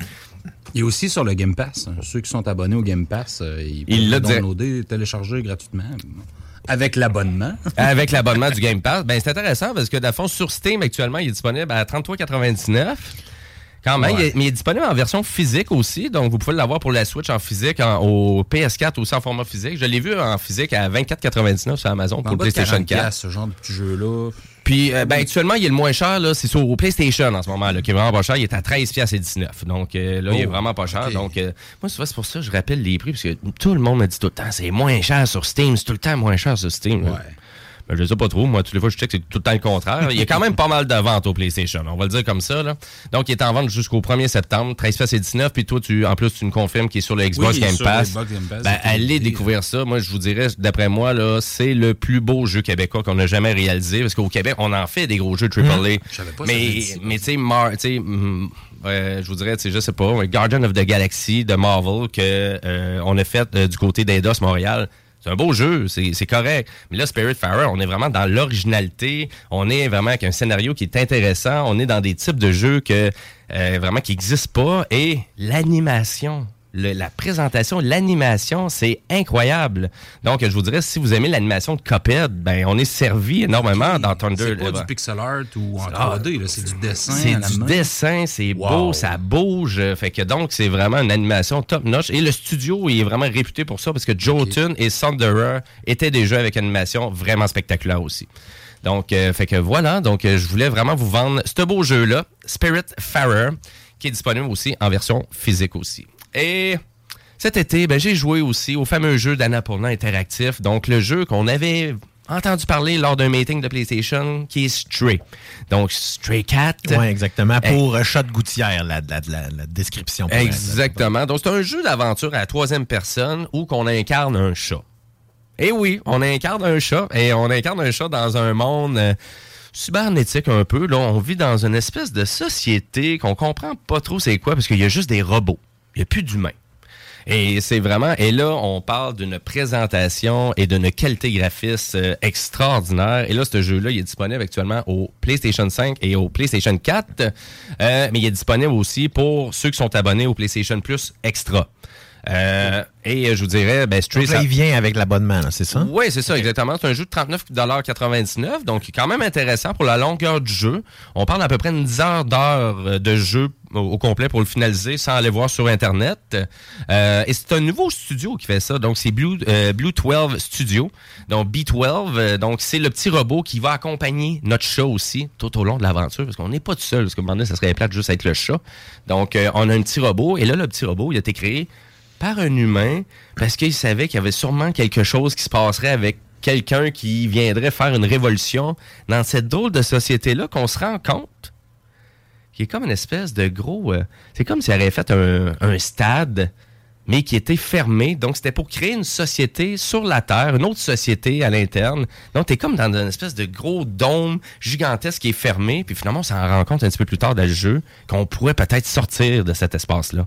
Il est aussi sur le Game Pass. Ceux qui sont abonnés au Game Pass, euh, ils peuvent le downloader, télécharger gratuitement. Avec l'abonnement. Avec l'abonnement du Game Pass. Ben, c'est intéressant parce que, dans le fond, sur Steam, actuellement, il est disponible à 33,99. Quand même, Ouais. il est- mais il est disponible en version physique aussi. Donc, vous pouvez l'avoir pour la Switch en physique, en- au PS4 aussi en format physique. Je l'ai vu en physique à 24,99 sur Amazon pour le PlayStation 40 4. piastres, ce genre de petit jeu-là. Puis, euh, ben, actuellement, il est le moins cher, là, c'est sur PlayStation en ce moment, là, qui est vraiment pas cher. Il est à 13 piastres et 19. Donc, euh, là, il est Oh, vraiment pas cher. Donc, euh, moi, souvent, c'est pour ça que je rappelle les prix, parce que tout le monde me dit tout le temps, c'est moins cher sur Steam, c'est tout le temps moins cher sur Steam. là. Ouais. Ben, je sais pas trop. Moi, toutes les fois, je check, c'est tout le temps le contraire. Il y a quand même pas mal de ventes au PlayStation. On va le dire comme ça. Là. Donc, il est en vente jusqu'au 1er septembre. 13 et 19. Puis toi, tu, en plus, tu nous confirmes qu'il est sur le Xbox Oui, Game Pass. Xbox Game Pass, Ben, allez découvrir ça. Moi, je vous dirais, d'après moi, là, c'est le plus beau jeu québécois qu'on a jamais réalisé. Parce qu'au Québec, on en fait des gros jeux AAA. Savais pas mais, mais tu sais, Mar- tu sais, euh, je vous dirais, tu sais, je sais pas, Guardian of the Galaxy de Marvel que euh, on a fait euh, du côté d'Eidos Montréal. C'est un beau jeu, c'est correct. Mais là, Spirit Farer, on est vraiment dans l'originalité. On est vraiment avec un scénario qui est intéressant. On est dans des types de jeux que euh, vraiment qui n'existent pas. Et l'animation, le- la présentation, l'animation, c'est incroyable. Donc, je vous dirais, si vous aimez l'animation de Cuphead, ben, on est servi énormément dans Thunder. C'est pas du pixel art ou en Ah, 3D, là, c'est du dessin. C'est du main. dessin, c'est Wow. beau, ça bouge. Fait que donc, c'est vraiment une animation top-notch. Et le studio, il est vraiment réputé pour ça parce que Joe Tun et Thunderer étaient des jeux avec animation vraiment spectaculaire aussi. Donc, euh, fait que voilà. Donc, euh, je voulais vraiment vous vendre ce beau jeu-là, Spirit Farer, qui est disponible aussi en version physique aussi. Et cet été, ben, j'ai joué aussi au fameux jeu d'Annapurna Interactif. Donc, le jeu qu'on avait entendu parler lors d'un meeting de PlayStation, qui est Stray. Donc, Stray Cat. Oui, exactement. Pour euh, Shot Gouttière, la, la- la- la description. Exactement. Donc, c'est un jeu d'aventure à la troisième personne où qu'on incarne un chat. Et oui, on incarne un chat et on incarne un chat dans un monde euh, cybernétique un peu. Là, on vit dans une espèce de société qu'on comprend pas trop c'est quoi parce qu'il y a juste des robots. Il n'y a plus d'humains. Et c'est vraiment, et là, on parle d'une présentation et d'une qualité graphiste euh, extraordinaire. Et là, ce jeu-là, il est disponible actuellement au PlayStation 5 et au PlayStation 4. Euh, mais il est disponible aussi pour ceux qui sont abonnés au PlayStation Plus Extra. Euh, et euh, je vous dirais, ben, ça- il vient avec l'abonnement, c'est ça? oui, c'est ça, exactement. C'est un jeu de 39,99 donc quand même intéressant pour la longueur du jeu. On parle à peu près une dizaine d'heures euh, de jeu au, complet pour le finaliser sans aller voir sur Internet. Euh, et c'est un nouveau studio qui fait ça. Donc, c'est Blue, euh, Blue 12 Studio. Donc, B12. euh, donc, c'est le petit robot qui va accompagner notre chat aussi tout au long de l'aventure parce qu'on n'est pas tout seul. Parce que, un moment donné, ça serait plate juste avec le chat. Donc, euh, on a un petit robot. Et là, le petit robot, il a été créé par un humain parce qu'il savait qu'il y avait sûrement quelque chose qui se passerait avec quelqu'un qui viendrait faire une révolution dans cette drôle de société-là qu'on se rend compte qui est comme une espèce de gros... euh, c'est comme s'il avait fait un, stade, mais qui était fermé. Donc, c'était pour créer une société sur la Terre, une autre société à l'interne. Donc, t'es comme dans une espèce de gros dôme gigantesque qui est fermé. Puis finalement, on s'en rend compte un petit peu plus tard dans le jeu qu'on pourrait peut-être sortir de cet espace-là.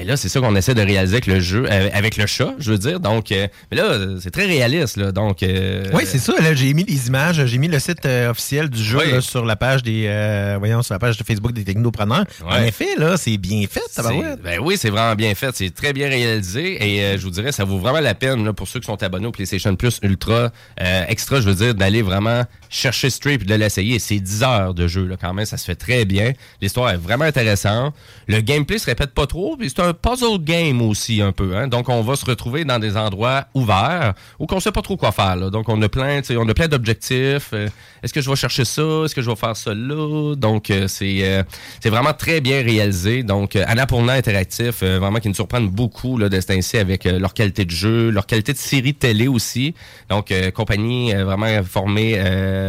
Et là, c'est ça qu'on essaie de réaliser avec le jeu, euh, avec le chat, je veux dire. Donc, euh, mais là, c'est très réaliste, là. Donc, euh, Oui, c'est ça. Là, j'ai mis les images, j'ai mis le site euh, officiel du jeu Oui. là, sur la page des, euh, voyons, sur la page de Facebook des technopreneurs. En Ouais. effet, là, c'est bien fait, ça va Ben oui, c'est vraiment bien fait. C'est très bien réalisé. Et euh, je vous dirais, ça vaut vraiment la peine là, pour ceux qui sont abonnés au PlayStation Plus Ultra euh, Extra, je veux dire, d'aller vraiment chercher Stray et de l'essayer. C'est 10 heures de jeu là, quand même. Ça se fait très bien. L'histoire est vraiment intéressante. Le gameplay se répète pas trop. C'est un puzzle game aussi un peu. Hein? Donc on va se retrouver dans des endroits ouverts où qu'on sait pas trop quoi faire. Donc on a plein, on a plein d'objectifs. Euh, Est-ce que je vais chercher ça? Est-ce que je vais faire ça là? Donc euh, c'est euh, c'est vraiment très bien réalisé. Donc euh, Annapurna Interactif, vraiment qui nous surprennent beaucoup là, de ainsi avec leur qualité de jeu, leur qualité de série télé aussi. Donc compagnie vraiment formée,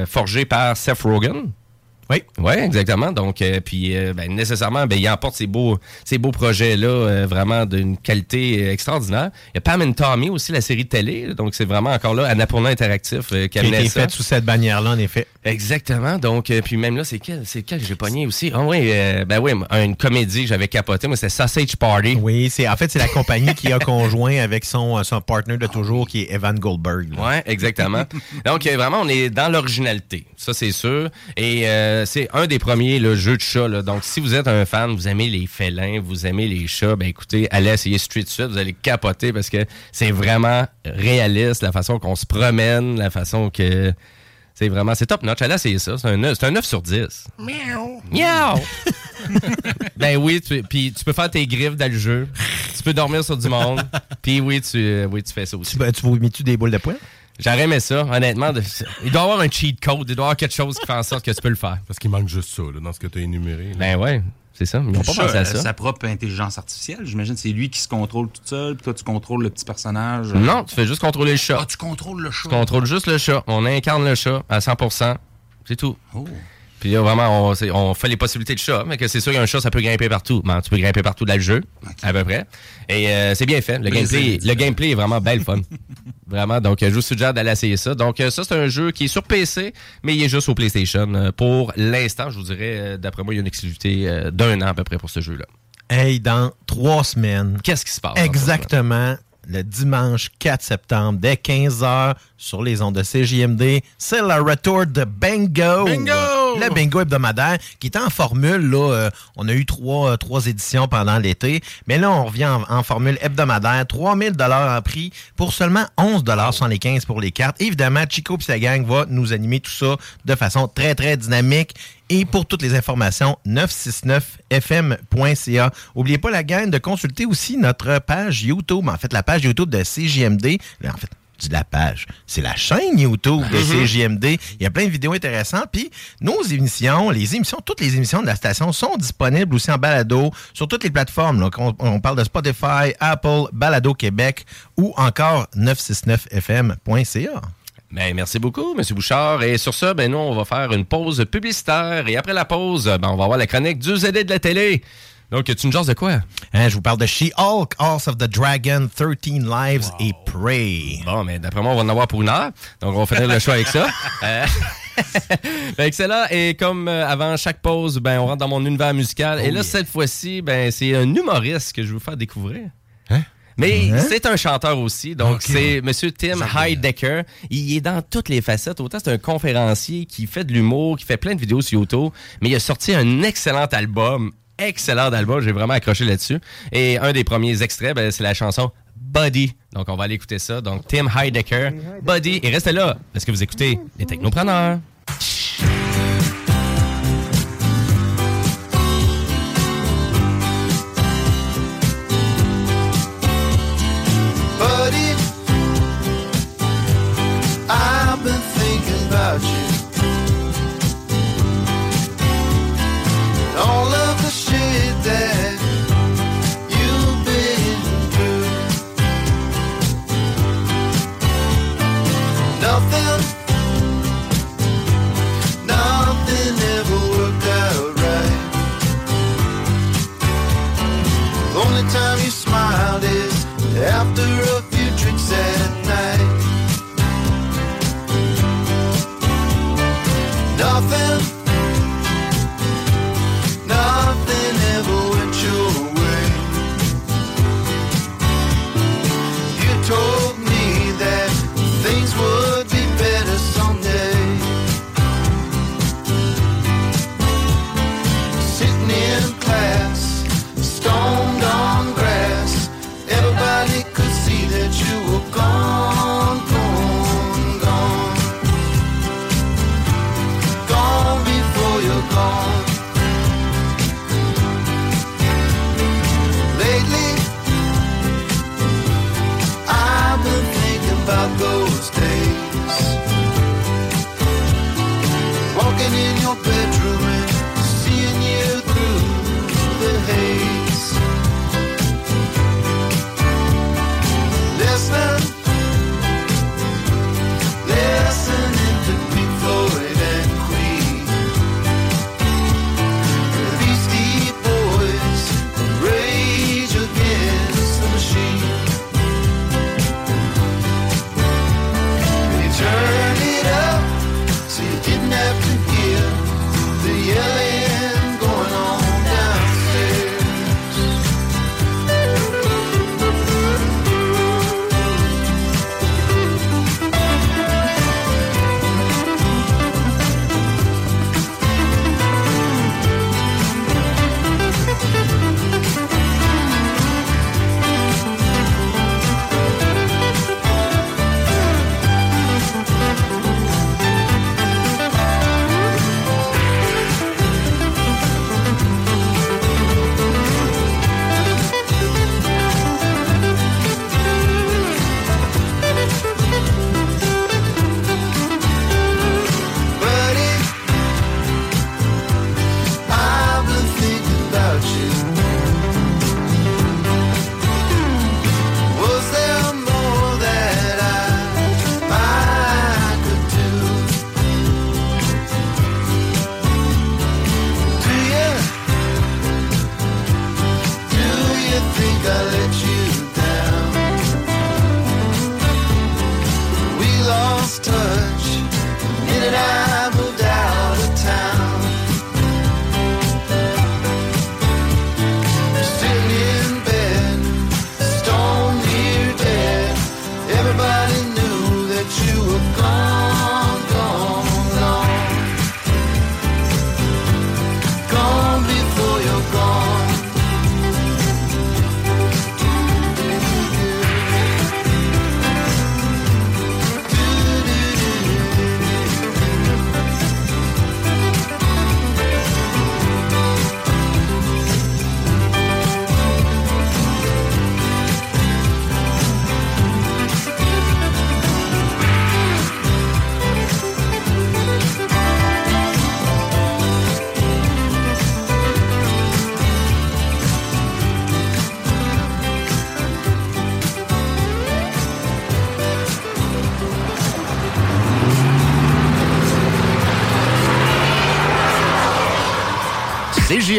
forgée par Seth Rogen. Oui. Oui, exactement. Donc, euh, puis euh, ben, nécessairement, ben, il emporte ces beaux, ces beaux projets-là, euh, vraiment d'une qualité extraordinaire. Il y a Pam and Tommy aussi, la série de télé. Donc, c'est vraiment encore là, Annapurna Interactif qui Qui a été sous cette bannière-là, en effet. Exactement. Donc, puis même là, c'est quel, c'est quel que j'ai pogné aussi? Ah oui, euh, ben oui, une comédie que j'avais capoté. Moi, c'était Sausage Party. Oui, c'est en fait, c'est la compagnie qui a conjoint avec son, son partner de toujours, qui est Evan Goldberg. Ouais, exactement. Donc, vraiment, on est dans l'originalité. Ça, c'est sûr. Et euh, c'est un des premiers le jeu de chat. là. Donc, si vous êtes un fan, vous aimez les félins, vous aimez les chats, ben écoutez, allez essayer Street Suite. Vous allez capoter parce que c'est vraiment réaliste, la façon qu'on se promène, la façon que... C'est vraiment... C'est top notch. Allez essayer ça. C'est un, neuf- c'est un 9 sur 10. Miaou. Miaou! ben oui, tu, puis tu peux faire tes griffes dans le jeu. Tu peux dormir sur du monde. Puis oui, tu, oui, tu fais ça aussi. Tu, ben, tu vous mets-tu des boules de poing? J'aurais aimé ça, honnêtement. de- Il doit y avoir un cheat code, il doit y avoir quelque chose qui fait en sorte que tu peux le faire. Parce qu'il manque juste ça, là, dans ce que tu as énuméré. là. Ben ouais, c'est ça. Ils n'ont pas Ça, pensé à ça. Sa propre intelligence artificielle, j'imagine. C'est lui qui se contrôle tout seul, puis toi, tu contrôles le petit personnage. Non, tu fais juste contrôler le chat. Ah, tu contrôles le chat. Tu contrôles juste le chat. On incarne le chat à 100%. C'est tout. Oh. Puis là, vraiment, on, fait les possibilités de chat, mais que c'est sûr qu'un chat, ça peut grimper partout. Ben, tu peux grimper partout dans le jeu, à peu près. Et euh, c'est bien fait. Le Plaisir, gameplay, le gameplay est vraiment belle fun. vraiment. Donc, je vous suggère d'aller essayer ça. Donc, euh, ça, c'est un jeu qui est sur PC, mais il est juste au PlayStation. Euh, Pour l'instant, je vous dirais, euh, d'après moi, il y a une exclusivité d'un an à peu près pour ce jeu-là. Hey, dans trois semaines. Qu'est-ce qui se passe? Exactement. Le dimanche 4 septembre, dès 15h, sur les ondes de CJMD, c'est le retour de Bingo! Bingo! Le bingo hebdomadaire, qui est en formule, là, euh, on a eu trois, euh, trois éditions pendant l'été, mais là, on revient en, en formule hebdomadaire, 3000 dollars en prix pour seulement 11 dollars les 15 pour les cartes. Évidemment, Chico et sa gang va nous animer tout ça de façon très, très dynamique. Et pour toutes les informations, 969fm.ca. Oubliez pas la gang de consulter aussi notre page YouTube, en fait la page YouTube de CJMD. En fait, dis la page, c'est la chaîne YouTube de Mhm. CJMD. Il y a plein de vidéos intéressantes. Puis nos émissions, les émissions, toutes les émissions de la station sont disponibles aussi en balado sur toutes les plateformes. là. On, on parle de Spotify, Apple, Balado Québec ou encore 969fm.ca. Ben, merci beaucoup, M. Bouchard. Et sur ça, ben, nous, on va faire une pause publicitaire. Et après la pause, ben, on va avoir la chronique du ZD de la télé. Donc, tu nous jases de quoi? Hein, je vous parle de She-Hulk, House of the Dragon, 13 Lives et Prey. Bon, mais d'après moi, on va en avoir pour une heure. Donc, on va finir le choix avec ça. Euh, ben, excellent. Et comme euh, avant chaque pause, ben, on rentre dans mon univers musical. Et là, cette fois-ci, ben, c'est un humoriste que je vais vous faire découvrir. Mais Hein? c'est un chanteur aussi, donc c'est M. Tim Heidecker. Il est dans toutes les facettes. Autant c'est un conférencier qui fait de l'humour, qui fait plein de vidéos sur YouTube, mais il a sorti un excellent album. Excellent album, j'ai vraiment accroché là-dessus. Et un des premiers extraits, ben, c'est la chanson Buddy. Donc on va aller écouter ça. Donc Tim Heidecker, Buddy. Et restez là, parce que vous écoutez les Technopreneurs.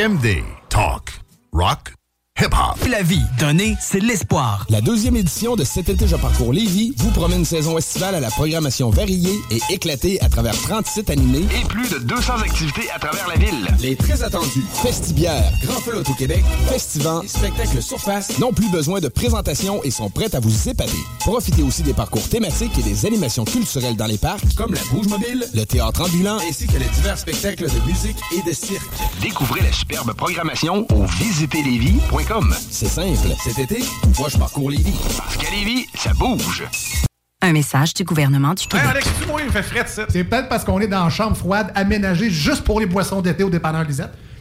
CJMD. La vie, donner, c'est l'espoir. La deuxième édition de Cet été, je parcours Lévis vous promet une saison estivale à la programmation variée et éclatée à travers 30 sites animés et plus de 200 activités à travers la ville. Les très attendus Festibière, Grand Feu au Québec, Festivant et Spectacle Surface n'ont plus besoin de présentation et sont prêts à vous épater. Profitez aussi des parcours thématiques et des animations culturelles dans les parcs, comme la Bouge Mobile, le théâtre ambulant, ainsi que les divers spectacles de musique et de cirque. Découvrez la superbe programmation au visitezlévis.com. C'est simple. Cet été, moi je parcours Lévis. Parce qu'à Lévis, ça bouge. Un message du gouvernement du Québec. Alex, tu moi, il fait frais ça. C'est peut-être parce qu'on est dans une chambre froide aménagée juste pour les boissons d'été au dépanneur Lisette.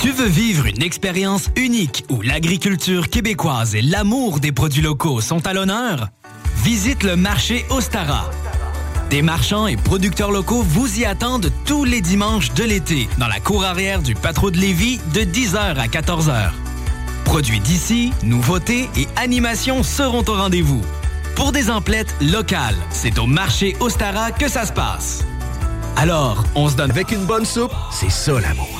Tu veux vivre une expérience unique où l'agriculture québécoise et l'amour des produits locaux sont à l'honneur? Visite le marché Ostara. Des marchands et producteurs locaux vous y attendent tous les dimanches de l'été dans la cour arrière du Patro de Lévis de 10h à 14h. Produits d'ici, nouveautés et animations seront au rendez-vous. Pour des emplettes locales, c'est au marché Ostara que ça se passe. Alors, on se donne avec une bonne soupe, c'est ça l'amour.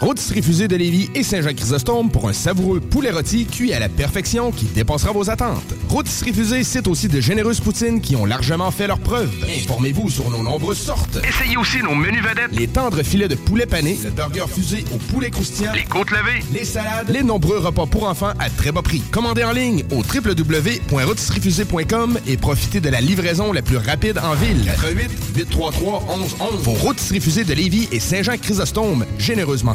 Rôtisserie Fusée de Lévis et Saint-Jean-Chrysostome pour un savoureux poulet rôti cuit à la perfection qui dépassera vos attentes. Rôtisserie Fusée cite aussi de généreuses poutines qui ont largement fait leurs preuves. Informez-vous sur nos nombreuses sortes. Essayez aussi nos menus vedettes. Les tendres filets de poulet pané, le burger fusé au poulet croustillant, les côtes levées, les salades, les nombreux repas pour enfants à très bas prix. Commandez en ligne au www.rôtisseriefusée.com et profitez de la livraison la plus rapide en ville. 88 833 1111 Vos Rôtisseries Fusées de Lévis et Saint-Jean-Chrysostome, généreusement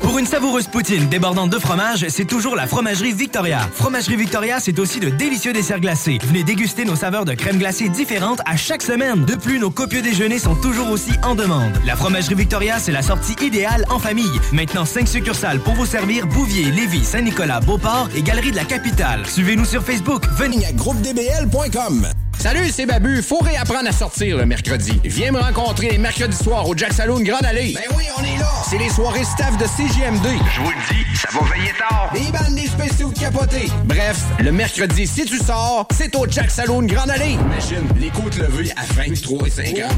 Pour une savoureuse poutine débordante de fromage, c'est toujours la Fromagerie Victoria. Fromagerie Victoria, c'est aussi de délicieux desserts glacés. Venez déguster nos saveurs de crème glacée différentes à chaque semaine. De plus, nos copieux déjeuners sont toujours aussi en demande. La Fromagerie Victoria, c'est la sortie idéale en famille. Maintenant, 5 succursales pour vous servir Bouvier, Lévis, Saint-Nicolas, Beauport et Galerie de la Capitale. Suivez-nous sur Facebook. Venez à groupedbl.com. Salut, c'est Babu. Faut réapprendre à sortir le mercredi. Viens me rencontrer les mercredis soirs au Jack Saloon Grande Allée. Ben oui, on est là. C'est les soirées staff de CGMD. Je vous le dis, ça va veiller tard. Des bandes, des spéciaux de capotés. Bref, le mercredi, si tu sors, c'est au Jack Saloon Grande Allée. Imagine, les côtes levées à 23 et 50.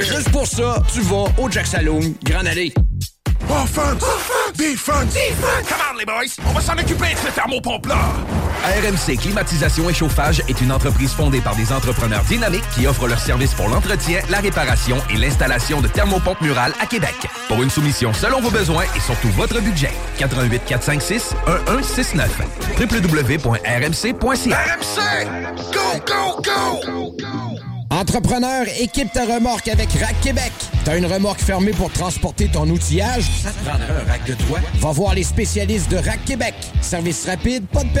Juste pour ça, tu vas au Jack Saloon Grande Allée. Offense! Defense! Defense! Come on, les boys! On va s'en occuper de ce thermopompe-là! RMC Climatisation et Chauffage est une entreprise fondée par des entrepreneurs dynamiques qui offrent leurs services pour l'entretien, la réparation et l'installation de thermopompes murales à Québec. Pour une soumission selon vos besoins et surtout votre budget. 88 456 1169 www.rmc.ca RMC! Go, go, go! Entrepreneur, équipe ta remorque avec Rack Québec. T'as une remorque fermée pour transporter ton outillage? Ça te prendra un rack de toi? Va voir les spécialistes de Rack Québec. Service rapide, pas de per-